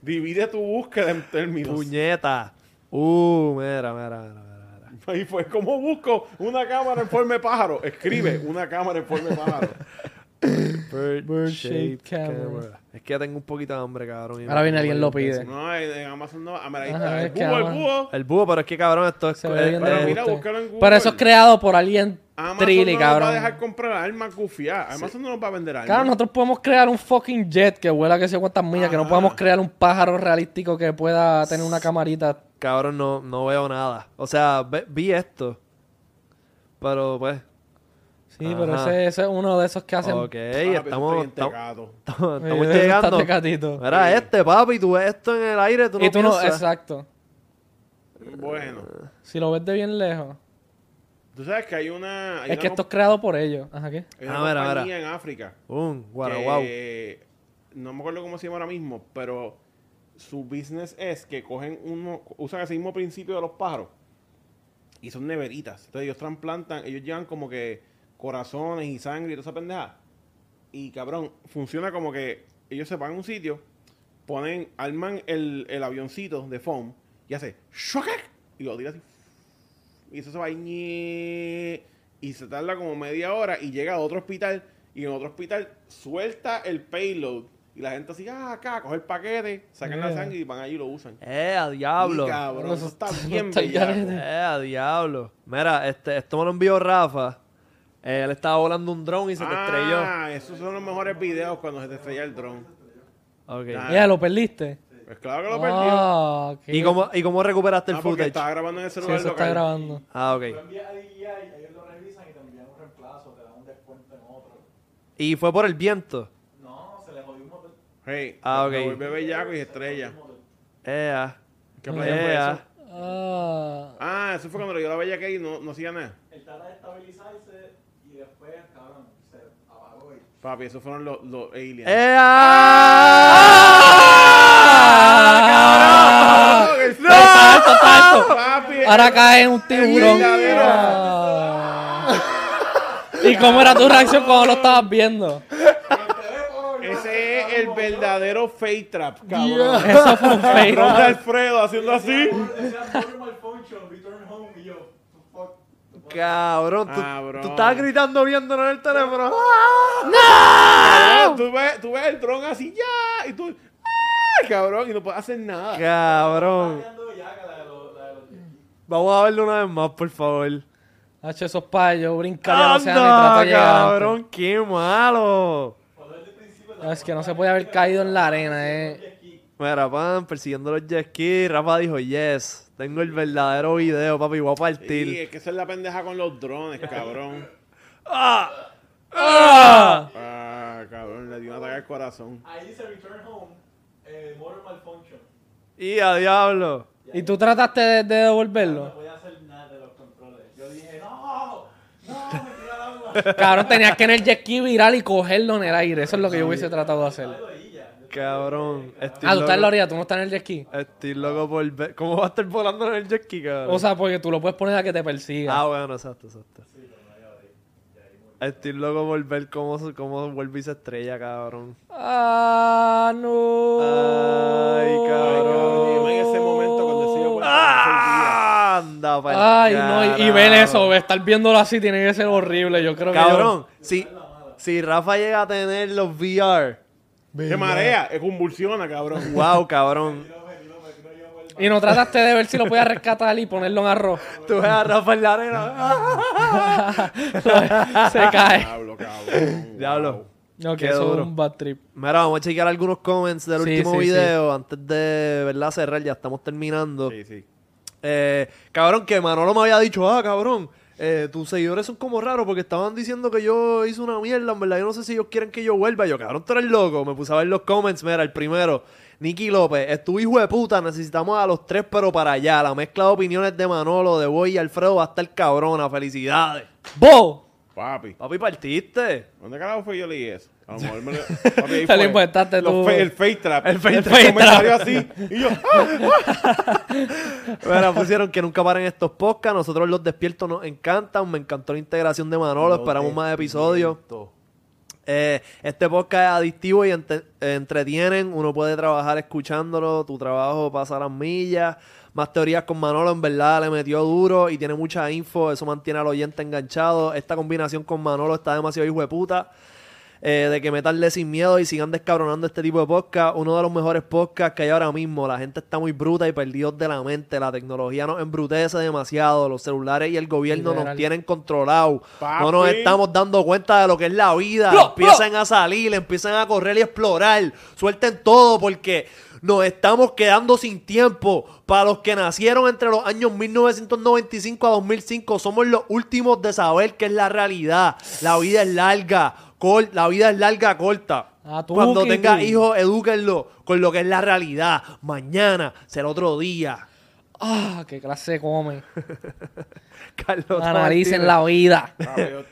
Divide tu búsqueda en términos. Puñeta. Uh, mira, mira, mira, mira, mira. Y fue como busco una cámara en forma de pájaro. Escribe una cámara en forma de pájaro. Bird, Bird shaped shaped camera. camera. Es que ya tengo un poquito de hambre, cabrón. Ahora no- viene alguien lo pide. No, en en Amazon no. Ah, mira, ahí Ajá, está. El búho, el búho. El búho, pero es que cabrón, esto es... Se eh, pero de mira, búscalo en Google. Pero eso es creado por alguien Amazon trilly, no nos va a cabrón. dejar comprar armas gufiadas. Amazon no nos va a vender armas. Claro, nosotros podemos crear un fucking jet que vuela que sé cuántas millas, que no podemos crear un pájaro realístico que pueda tener una camarita. Cabrón, no, no veo nada. O sea, ve- vi esto. Pero pues... Sí, pero ese, ese es uno de esos que hacen. Ok, Papi, eso estamos... está bien estamos-. Estamos, estamos llegando. Mira este, papi, tú ves esto en el aire, tú no y tú no, exacto. Bueno. Si lo ves de bien lejos. Tú sabes que hay una. Hay Es que esto es creado por ellos. Ajá, ¿qué? Hay una Ah, mira, compañía en África. Un guau, que, guau. No me acuerdo cómo se llama ahora mismo, pero su business es que cogen uno, usan ese mismo principio de los pájaros y son neveritas. Entonces ellos trasplantan, ellos llevan como que corazones y sangre y toda esa pendeja. Y cabrón, funciona como que ellos se van a un sitio, ponen, arman el, el avioncito de foam y hace ¡shuacac! y lo tira así. Y eso se va y y se tarda como media hora y llega a otro hospital y en otro hospital suelta el payload y la gente así, ah, acá, coge el paquete, sacan la Yeah. sangre y van allí y lo usan. Eh, a diablo. Y, cabrón, eso está bien. Eh, a diablo. Mira, este, esto me lo envió Rafa. Eh, él estaba volando un dron y se te estrelló. Ah, esos son los mejores videos cuando se te estrella el dron. Ok. Ah. Ya, lo perdiste. Pues claro que lo perdió. Ah, ok. ¿Y, cómo, ¿Y cómo recuperaste el Ah, porque footage? estaba grabando en el Sí, celular eso está local. grabando. Ah, ok. ¿Y fue por el viento? Hey, Ah, ok. me vuelve bellaco y se estrella. Ea. ¿Qué playa fue eso? Ah, Ah, eso fue cuando le dio la bellaca y no, no hacía nada. Papi, esos fueron los, los aliens. ¡Ea! ¡Ah! Está alto, está alto. Papi, Ahora cae en un tiburón. Ah. ¿Y cómo era tu reacción cuando lo estabas viendo? ese es el verdadero fake trap, cabrón. Eso fue un fake. Cabrón de Alfredo haciendo así. Cabrón, tú, Cabrón. tú estabas gritando viéndolo en el teléfono. Cabrón, Tú ves, tú ves el dron así, ya. Y tú, ¡ah! cabrón, y no puedes hacer nada. Cabrón. Vamos a verlo una vez más, por favor. Hacho, esos payos, brincar al océano y tratar ¡Anda, de llegar antes. cabrón! ¡Qué malo! No, Es que no se puede haber caído en la arena, eh. Mira, pan, persiguiendo los jet skis. Rafa dijo, yes. Tengo el verdadero video, papi. Voy a Sí, partir. es que esa es la pendeja con los drones, cabrón. ¡Ah! Ah, cabrón, le dio un ataque al corazón. ¡Y a diablo! ¿Y tú trataste de, de devolverlo? Cabrón, tenías que en el jet ski viral y cogerlo en el aire. Eso es lo que yo hubiese tratado de hacer. Cabrón. Estoy Ah, tú estás en la loco, orilla, tú no estás en el jet ski. estoy loco por ver. ¿Cómo va a estar volando en el jet ski, cabrón? O sea, porque tú lo puedes poner a que te persiga. Ah, bueno, exacto, exacto. Estoy loco por ver cómo, cómo vuelve y se estrella, cabrón. Ah, no. Ay, cabrón. Cabrón, en ese momento cuando se que ¡Ah! Anda, pa'l Ay, no, y, y ver eso, estar viéndolo así tiene que ser horrible. Yo creo que. yo- Cabrón, si, si Rafa llega a tener los VR, Se marea, es convulsiona, cabrón. wow, cabrón. Y no trataste de ver si lo podías rescatar y ponerlo en arroz. Tú ves a Rafa en la arena. Se cae. Diablo, cabrón. Diablo. Ok, Qué eso duro. es un bad trip. Mira, vamos a chequear algunos comments del Sí, último sí, video antes de verla cerrar. Ya estamos terminando. Sí, sí. Eh, cabrón, que Manolo me había dicho, ah, cabrón, eh, tus seguidores son como raros porque estaban diciendo que yo hice una mierda, en verdad. Yo no sé si ellos quieren que yo vuelva. Y yo, cabrón, tú eres loco. Me puse a ver los comments. Mira, el primero, Nicky López, es tu hijo de puta. Necesitamos a los tres, pero para allá. La mezcla de opiniones de Manolo, de Boy y Alfredo va a estar cabrona. Felicidades. ¡Bo! Papi. Papi, partiste. ¿Dónde carajo fue yo leí eso? A lo mejor me lo... Papi, ahí Te fue. lo inventaste Los tú. fe- el face trap. El face trap. comentario así. Y yo, ¡ah! Mira, pusieron que nunca paren estos podcasts. Nosotros los despiertos nos encantan. Me encantó la integración de Manolo. Esperamos más episodios. Eh, este podcast es adictivo y ente- entretienen. Uno puede trabajar escuchándolo. Tu trabajo pasa las millas. Más teorías con Manolo, en verdad le metió duro y tiene mucha info. Eso mantiene al oyente enganchado. Esta combinación con Manolo está demasiado hijo de puta. Eh, de que metanle sin miedo y sigan descabronando este tipo de podcast. Uno de los mejores podcasts que hay ahora mismo. La gente está muy bruta y perdidos de la mente. La tecnología nos embrutece demasiado. Los celulares y el gobierno nos tienen controlados. No nos estamos dando cuenta de lo que es la vida. Blo, empiezan a salir, empiezan a correr y explorar. Suelten todo porque nos estamos quedando sin tiempo. Para los que nacieron entre los años 1995 a 2005, somos los últimos de saber qué es la realidad. La vida es larga. cor- la vida es larga, corta. Ah, tú, Cuando Kiki. tengas hijos, edúquenlo con lo que es la realidad. Mañana será otro día. Ah, qué clase come. Carlos Analicen Martínez. la vida.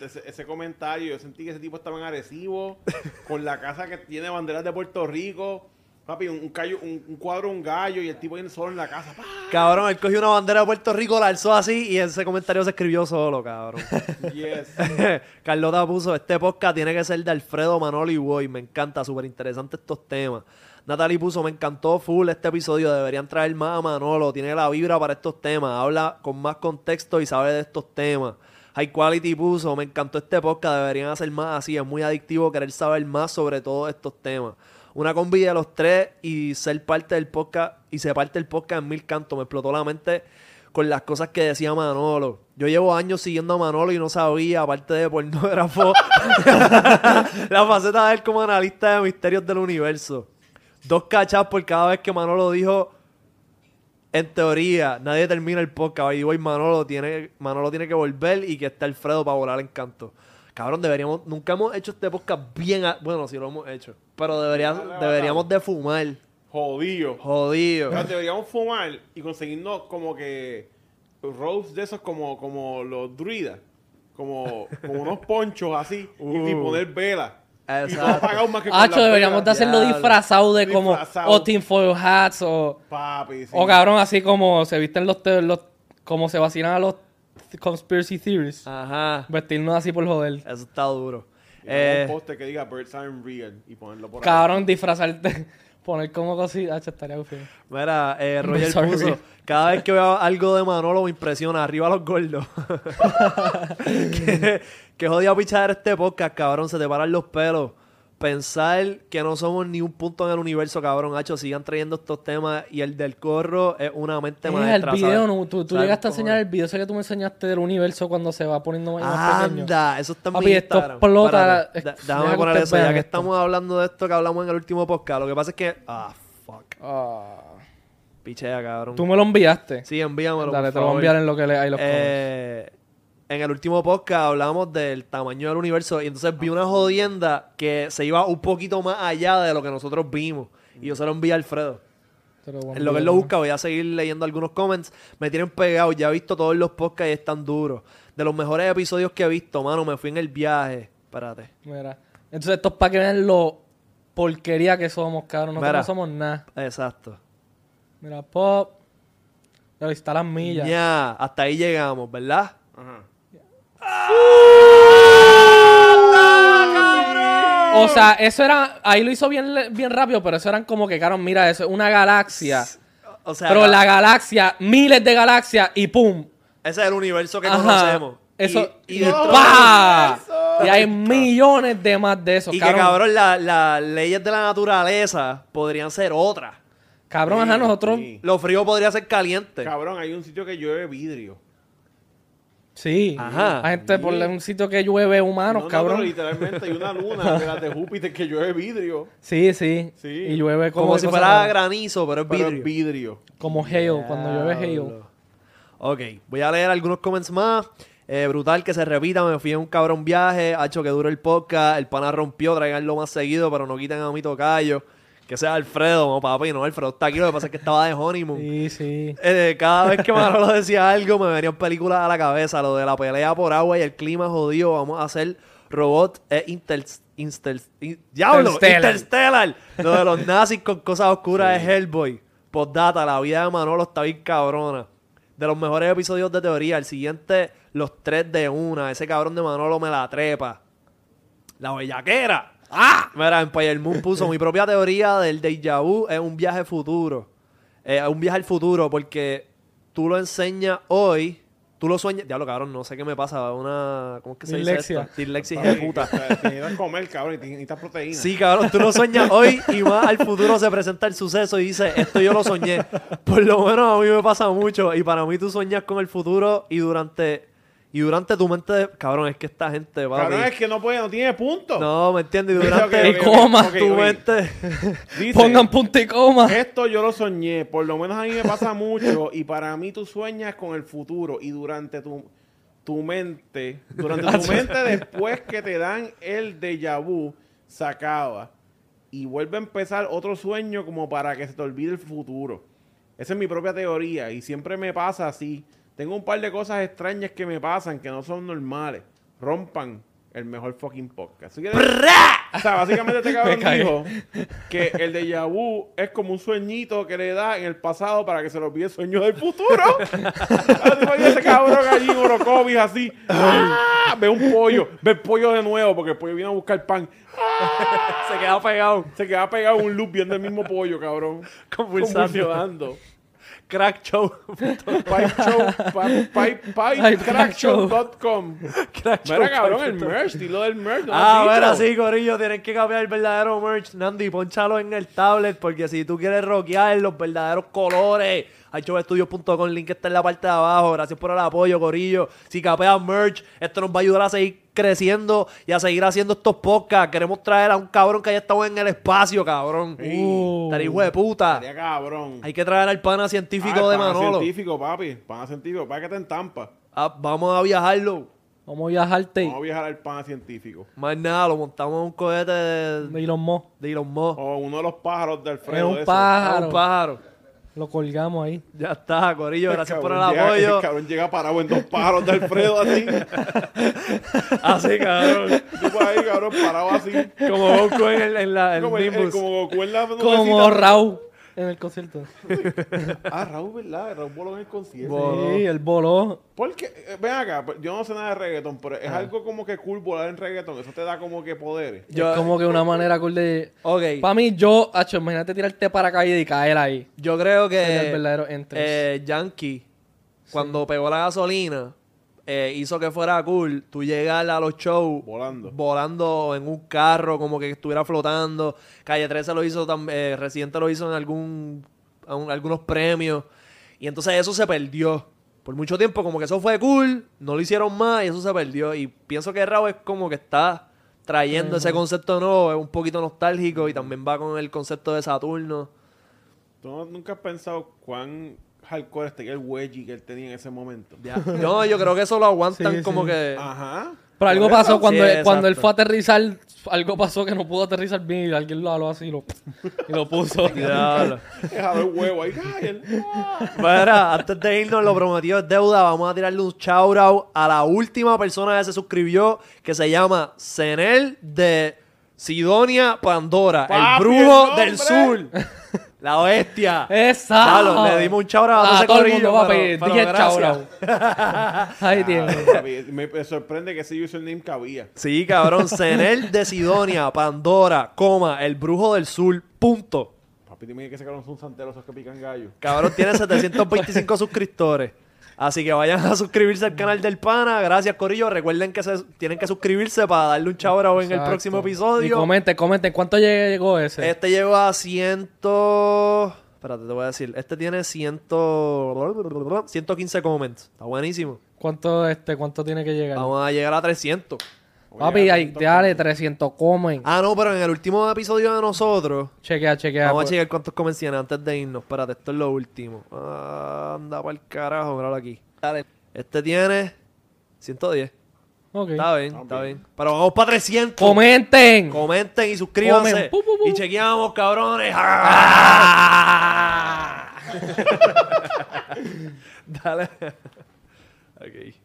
Ese, ese comentario, yo sentí que ese tipo estaba en agresivo. Con la casa que tiene banderas de Puerto Rico. Papi, un, callo- un, un cuadro, un gallo y el tipo viene solo en la casa. ¡pah! Cabrón, él cogió una bandera de Puerto Rico, la alzó así y ese comentario se escribió solo, cabrón. Yes. Carlota puso, este podcast tiene que ser de Alfredo, Manolo y Boy. Me encanta, súper interesante estos temas. Natalie puso, me encantó full este episodio. Deberían traer más a Manolo. Tiene la vibra para estos temas. Habla con más contexto y sabe de estos temas. High Quality puso, me encantó este podcast. Deberían hacer más así. Es muy adictivo querer saber más sobre todos estos temas. Una combi de los tres y ser parte del podcast y se parte el podcast en mil cantos. Me explotó la mente con las cosas que decía Manolo. Yo llevo años siguiendo a Manolo y no sabía, aparte de pornógrafo, la faceta de él como analista de misterios del universo. Dos cachas por cada vez que Manolo dijo, en teoría, nadie termina el podcast. Y voy, Manolo tiene, Manolo tiene que volver y que esté Alfredo para volar en canto. Cabrón, deberíamos, nunca hemos hecho este podcast bien, a- bueno, sí lo hemos hecho, pero debería- deberíamos de fumar, Jodido. jodido. Pero deberíamos fumar y conseguirnos como que roast de esos como, como los druidas. Como, como unos ponchos así y- y, Uh. poner velas. Y Exacto. más que con Hacho, las deberíamos de velas. hacerlo diablo. disfrazado de como Disfrazado. o tinfoil hats o Papi, sí. o cabrón así como se visten los, te- los como se vacilan a los conspiracy theories. Ajá, Vestirnos así por joder. eso está duro. Eh, un poste que diga Birds Aren't Real y ponerlo por ahí. Cabrón, disfrazarte, poner como cosita, Hacho, estaría feo. Mira, eh, Roger Sorry. puso, cada vez que veo algo de Manolo me impresiona, arriba los gordos. que, que jodida pichar este podcast, cabrón, se te paran los pelos. Pensar que no somos ni un punto en el universo, cabrón, hacho, sigan trayendo estos temas y el del corro es una mente maestra. el video, ¿sabes? no, tú, tú ¿Sabes llegaste a enseñar es? el video ese que tú me enseñaste del universo cuando se va poniendo más pequeño. Anda, eso está en Papi, mi esto explota. Es- deja déjame poner eso, ya que esto. estamos hablando de esto que hablamos en el último podcast. Lo que pasa es que... Ah, fuck. Ah. Pichea, cabrón. Tú me lo enviaste. Sí, envíamelo, Dale, por te lo voy a enviar en lo que le hay los. Eh, en el último podcast hablamos del tamaño del universo y entonces vi una jodienda que se iba un poquito más allá de lo que nosotros vimos. Y yo se lo envié a Alfredo. En lo que él lo busca, voy a seguir leyendo algunos comments. Me tienen pegado, ya he visto todos los podcasts y están duros. De los mejores episodios que he visto, mano, me fui en el viaje. Espérate. Mira. Entonces, esto es para que vean lo porquería que somos, cabrón. Nosotros Mira. no somos nada. Exacto. Mira, pop. Pero está las millas. Ya, hasta ahí llegamos, ¿verdad? Ajá. O sea, eso era. Ahí lo hizo bien, bien rápido, pero eso eran como que, cabrón, mira, eso es una galaxia. O sea, Pero la galaxia, miles de galaxias y ¡pum! ese es el universo que Ajá. conocemos. Eso, y, y, y dentro- ¡pa! Y hay millones de más de esos, y que cabrón. cabrón, la- las leyes de la naturaleza podrían ser otras. Cabrón, ajá, nosotros. Sí. Lo frío podría ser caliente. Cabrón, hay un sitio que llueve vidrio. Sí. Ajá. Hay gente por un sitio que llueve humanos, No, no, cabrón. pero literalmente hay una luna de Júpiter que llueve vidrio. Sí, sí, Sí. Y llueve como, Como si fuera granizo, pero es Pero vidrio. es vidrio. Como hail, cuando llueve hail. Ok, voy a leer algunos comments más. Eh, brutal que se repita, me fui en un cabrón viaje, ha hecho que dure el podcast, el pana rompió, traiganlo más seguido, pero no quiten a mi tocayo. Que sea Alfredo, no papi, no, Alfredo está aquí, lo que pasa es que estaba de honeymoon. Sí, sí. Eh, cada vez que Manolo decía algo me venían películas a la cabeza, lo de la pelea por agua y el clima jodido, vamos a hacer robot e inter, inter- in- diablo, Interstellar. Interstellar. Lo de los nazis con cosas oscuras de Hellboy. Postdata, la vida de Manolo está bien cabrona. De los mejores episodios de teoría, el siguiente, los tres de una, ese cabrón de Manolo me la trepa. La bellaquera. ¡Ah! Mira, Empire Moon puso mi propia teoría del déjà vu es un viaje futuro. Eh, un viaje al futuro porque tú lo enseñas hoy, tú lo sueñas... Diablo, cabrón, no sé qué me pasa. Una... ¿Cómo es que se Dislexia. dice esto? Dislexia, de puta. Necesitas comer, cabrón, y te- necesitas proteína. Sí, cabrón, tú lo sueñas hoy y más al futuro se presenta el suceso y dice, esto yo lo soñé. Por lo menos a mí me pasa mucho y para mí tú sueñas con el futuro y durante y durante tu mente, de- cabrón, es que esta gente, papi, Cabrón, es que no puede, no tiene punto. no, ¿me entiendes? Y durante ok, Y ok, coma. tu mente, Dice, Pongan punto y coma. Esto yo lo soñé, por lo menos a mí me pasa mucho y para mí tú sueñas con el futuro y durante tu, tu mente, durante tu mente después que te dan el déjà vu, se acaba y vuelve a empezar otro sueño como para que se te olvide el futuro. Esa es mi propia teoría y siempre me pasa así. Tengo un par de cosas extrañas que me pasan que no son normales. Rompan el mejor fucking podcast. Que- o sea, básicamente este cabrón dijo que el déjà vu es como un sueñito que le da en el pasado para que se le olvide el sueño del futuro. Así ese cabrón allí en Orocovis así. ¡Ah! Ve un pollo, ve el pollo de nuevo porque el pollo viene a buscar pan. se queda pegado, Se queda pegado un loop viendo el mismo pollo, cabrón. convulsando. Convulsionando. Crack show. Pipe show, pi- pipe, pipe, crackshow.com. Crack show. Mira, cabrón, el merch, dilo del merch. ¿no Ah, bueno, sí, Corillo, tienen que cambiar el verdadero merch, Nandi, ponchalo en el tablet, porque si tú quieres rockear los verdaderos colores, HVstudios.com, link está en la parte de abajo, gracias por el apoyo, Corillo. Si capeas merch, esto nos va a ayudar a seguir creciendo y a seguir haciendo estos podcasts. Queremos traer a un cabrón que haya estado en el espacio, cabrón. Sí. Uh, estaría hijo de puta. Estaría cabrón. Hay que traer al pana Ah, científico el de pana Manolo. científico, papi. Pana científico. Para que te entampa. Ah, vamos a viajarlo. Vamos a viajarte. Vamos a viajar al pana científico. Más nada, lo montamos en un cohete de, De Elon Musk. de Elon Musk. O uno de los pájaros del Es Alfredo. un. Ah, pájaro. un pájaro. Lo colgamos ahí. Ya está, Corillo, gracias por el llega- apoyo. El cabrón llega parado en dos pájaros de Alfredo así. Así, cabrón. Tú por ahí, cabrón, parado así. Como Goku en, el, en la, el Como, el, como Goku en la Como. Raúl en el concierto. Ah, Raúl, ¿verdad? Raúl voló en el concierto. Voló. Sí, él voló. Porque, eh, ven acá, yo no sé nada de reggaeton, pero es algo como que cool volar en reggaeton. Eso te da como que poderes. Yo- es como que una manera cool de... Ok, Para mí, yo, hacho, imagínate tirarte para caída y caer ahí. yo creo Sería el que verdadero entrance. eh, Yankee, cuando pegó la gasolina, eh, hizo que fuera cool tú llegar a los shows Volando. volando en un carro, como que estuviera flotando. Calle 13 lo hizo, tam- eh, Residente lo hizo en algún, algunos premios. Y entonces eso se perdió. Por mucho tiempo, como que eso fue cool, no lo hicieron más y eso se perdió. Y pienso que Raúl es como que está trayendo ese concepto nuevo, es un poquito nostálgico y también va con el concepto de Saturno. ¿Tú nunca has pensado cuán hardcore estaría el wedgie que él tenía en ese momento? Ya. No, yo creo que eso lo aguantan Sí, como sí. que... Ajá. Pero algo pasó cuando, Sí, él, cuando él fue a aterrizar. Algo pasó que no pudo aterrizar bien y alguien lo habló así y lo, y lo puso. Dejaba el huevo ahí. Ah. Mira, antes de irnos, lo prometido es deuda. Vamos a tirarle un shout out a la última persona que se suscribió, que se llama Senel de Sidonia Pandora, Papi, el brujo el del sur. La bestia. ¡Esa! Claro, le dimos un out a a ese todo el mundo, papi. pero- pero Dije gracias. shout Ahí tiene. Papi, me, sorprende que ese username cabía. Sí, cabrón. Senel de Sidonia Pandora, coma, el brujo del sur, punto. Papi, dime que sacaron un santero esos que pican gallo. Cabrón, tiene 725 suscriptores. Así que vayan a suscribirse al canal del pana. Gracias, Corillo. Recuerden que se, tienen que suscribirse para darle un chabro en el próximo Y episodio. comenten, comenten. ¿Cuánto llegó ese? Este llegó a 100. Espérate, te voy a decir. Este tiene 100... 115 comments. Está buenísimo. ¿Cuánto, este, ¿Cuánto tiene que llegar? Vamos a llegar a 300. Papi, ahí, dale 300 comen. Ah, no, pero en el último episodio de nosotros. Chequea, chequea. Vamos a pues. chequear cuántos tiene antes de irnos. Espérate, esto es lo último. Ah, anda para el carajo, míralo aquí. Dale. Este tiene 110. Ok. Está bien, está bien. Pero vamos para 300. Comenten. Comenten y suscríbanse. Comen. Pu, pu, pu. Y chequeamos, cabrones. Ah. Dale.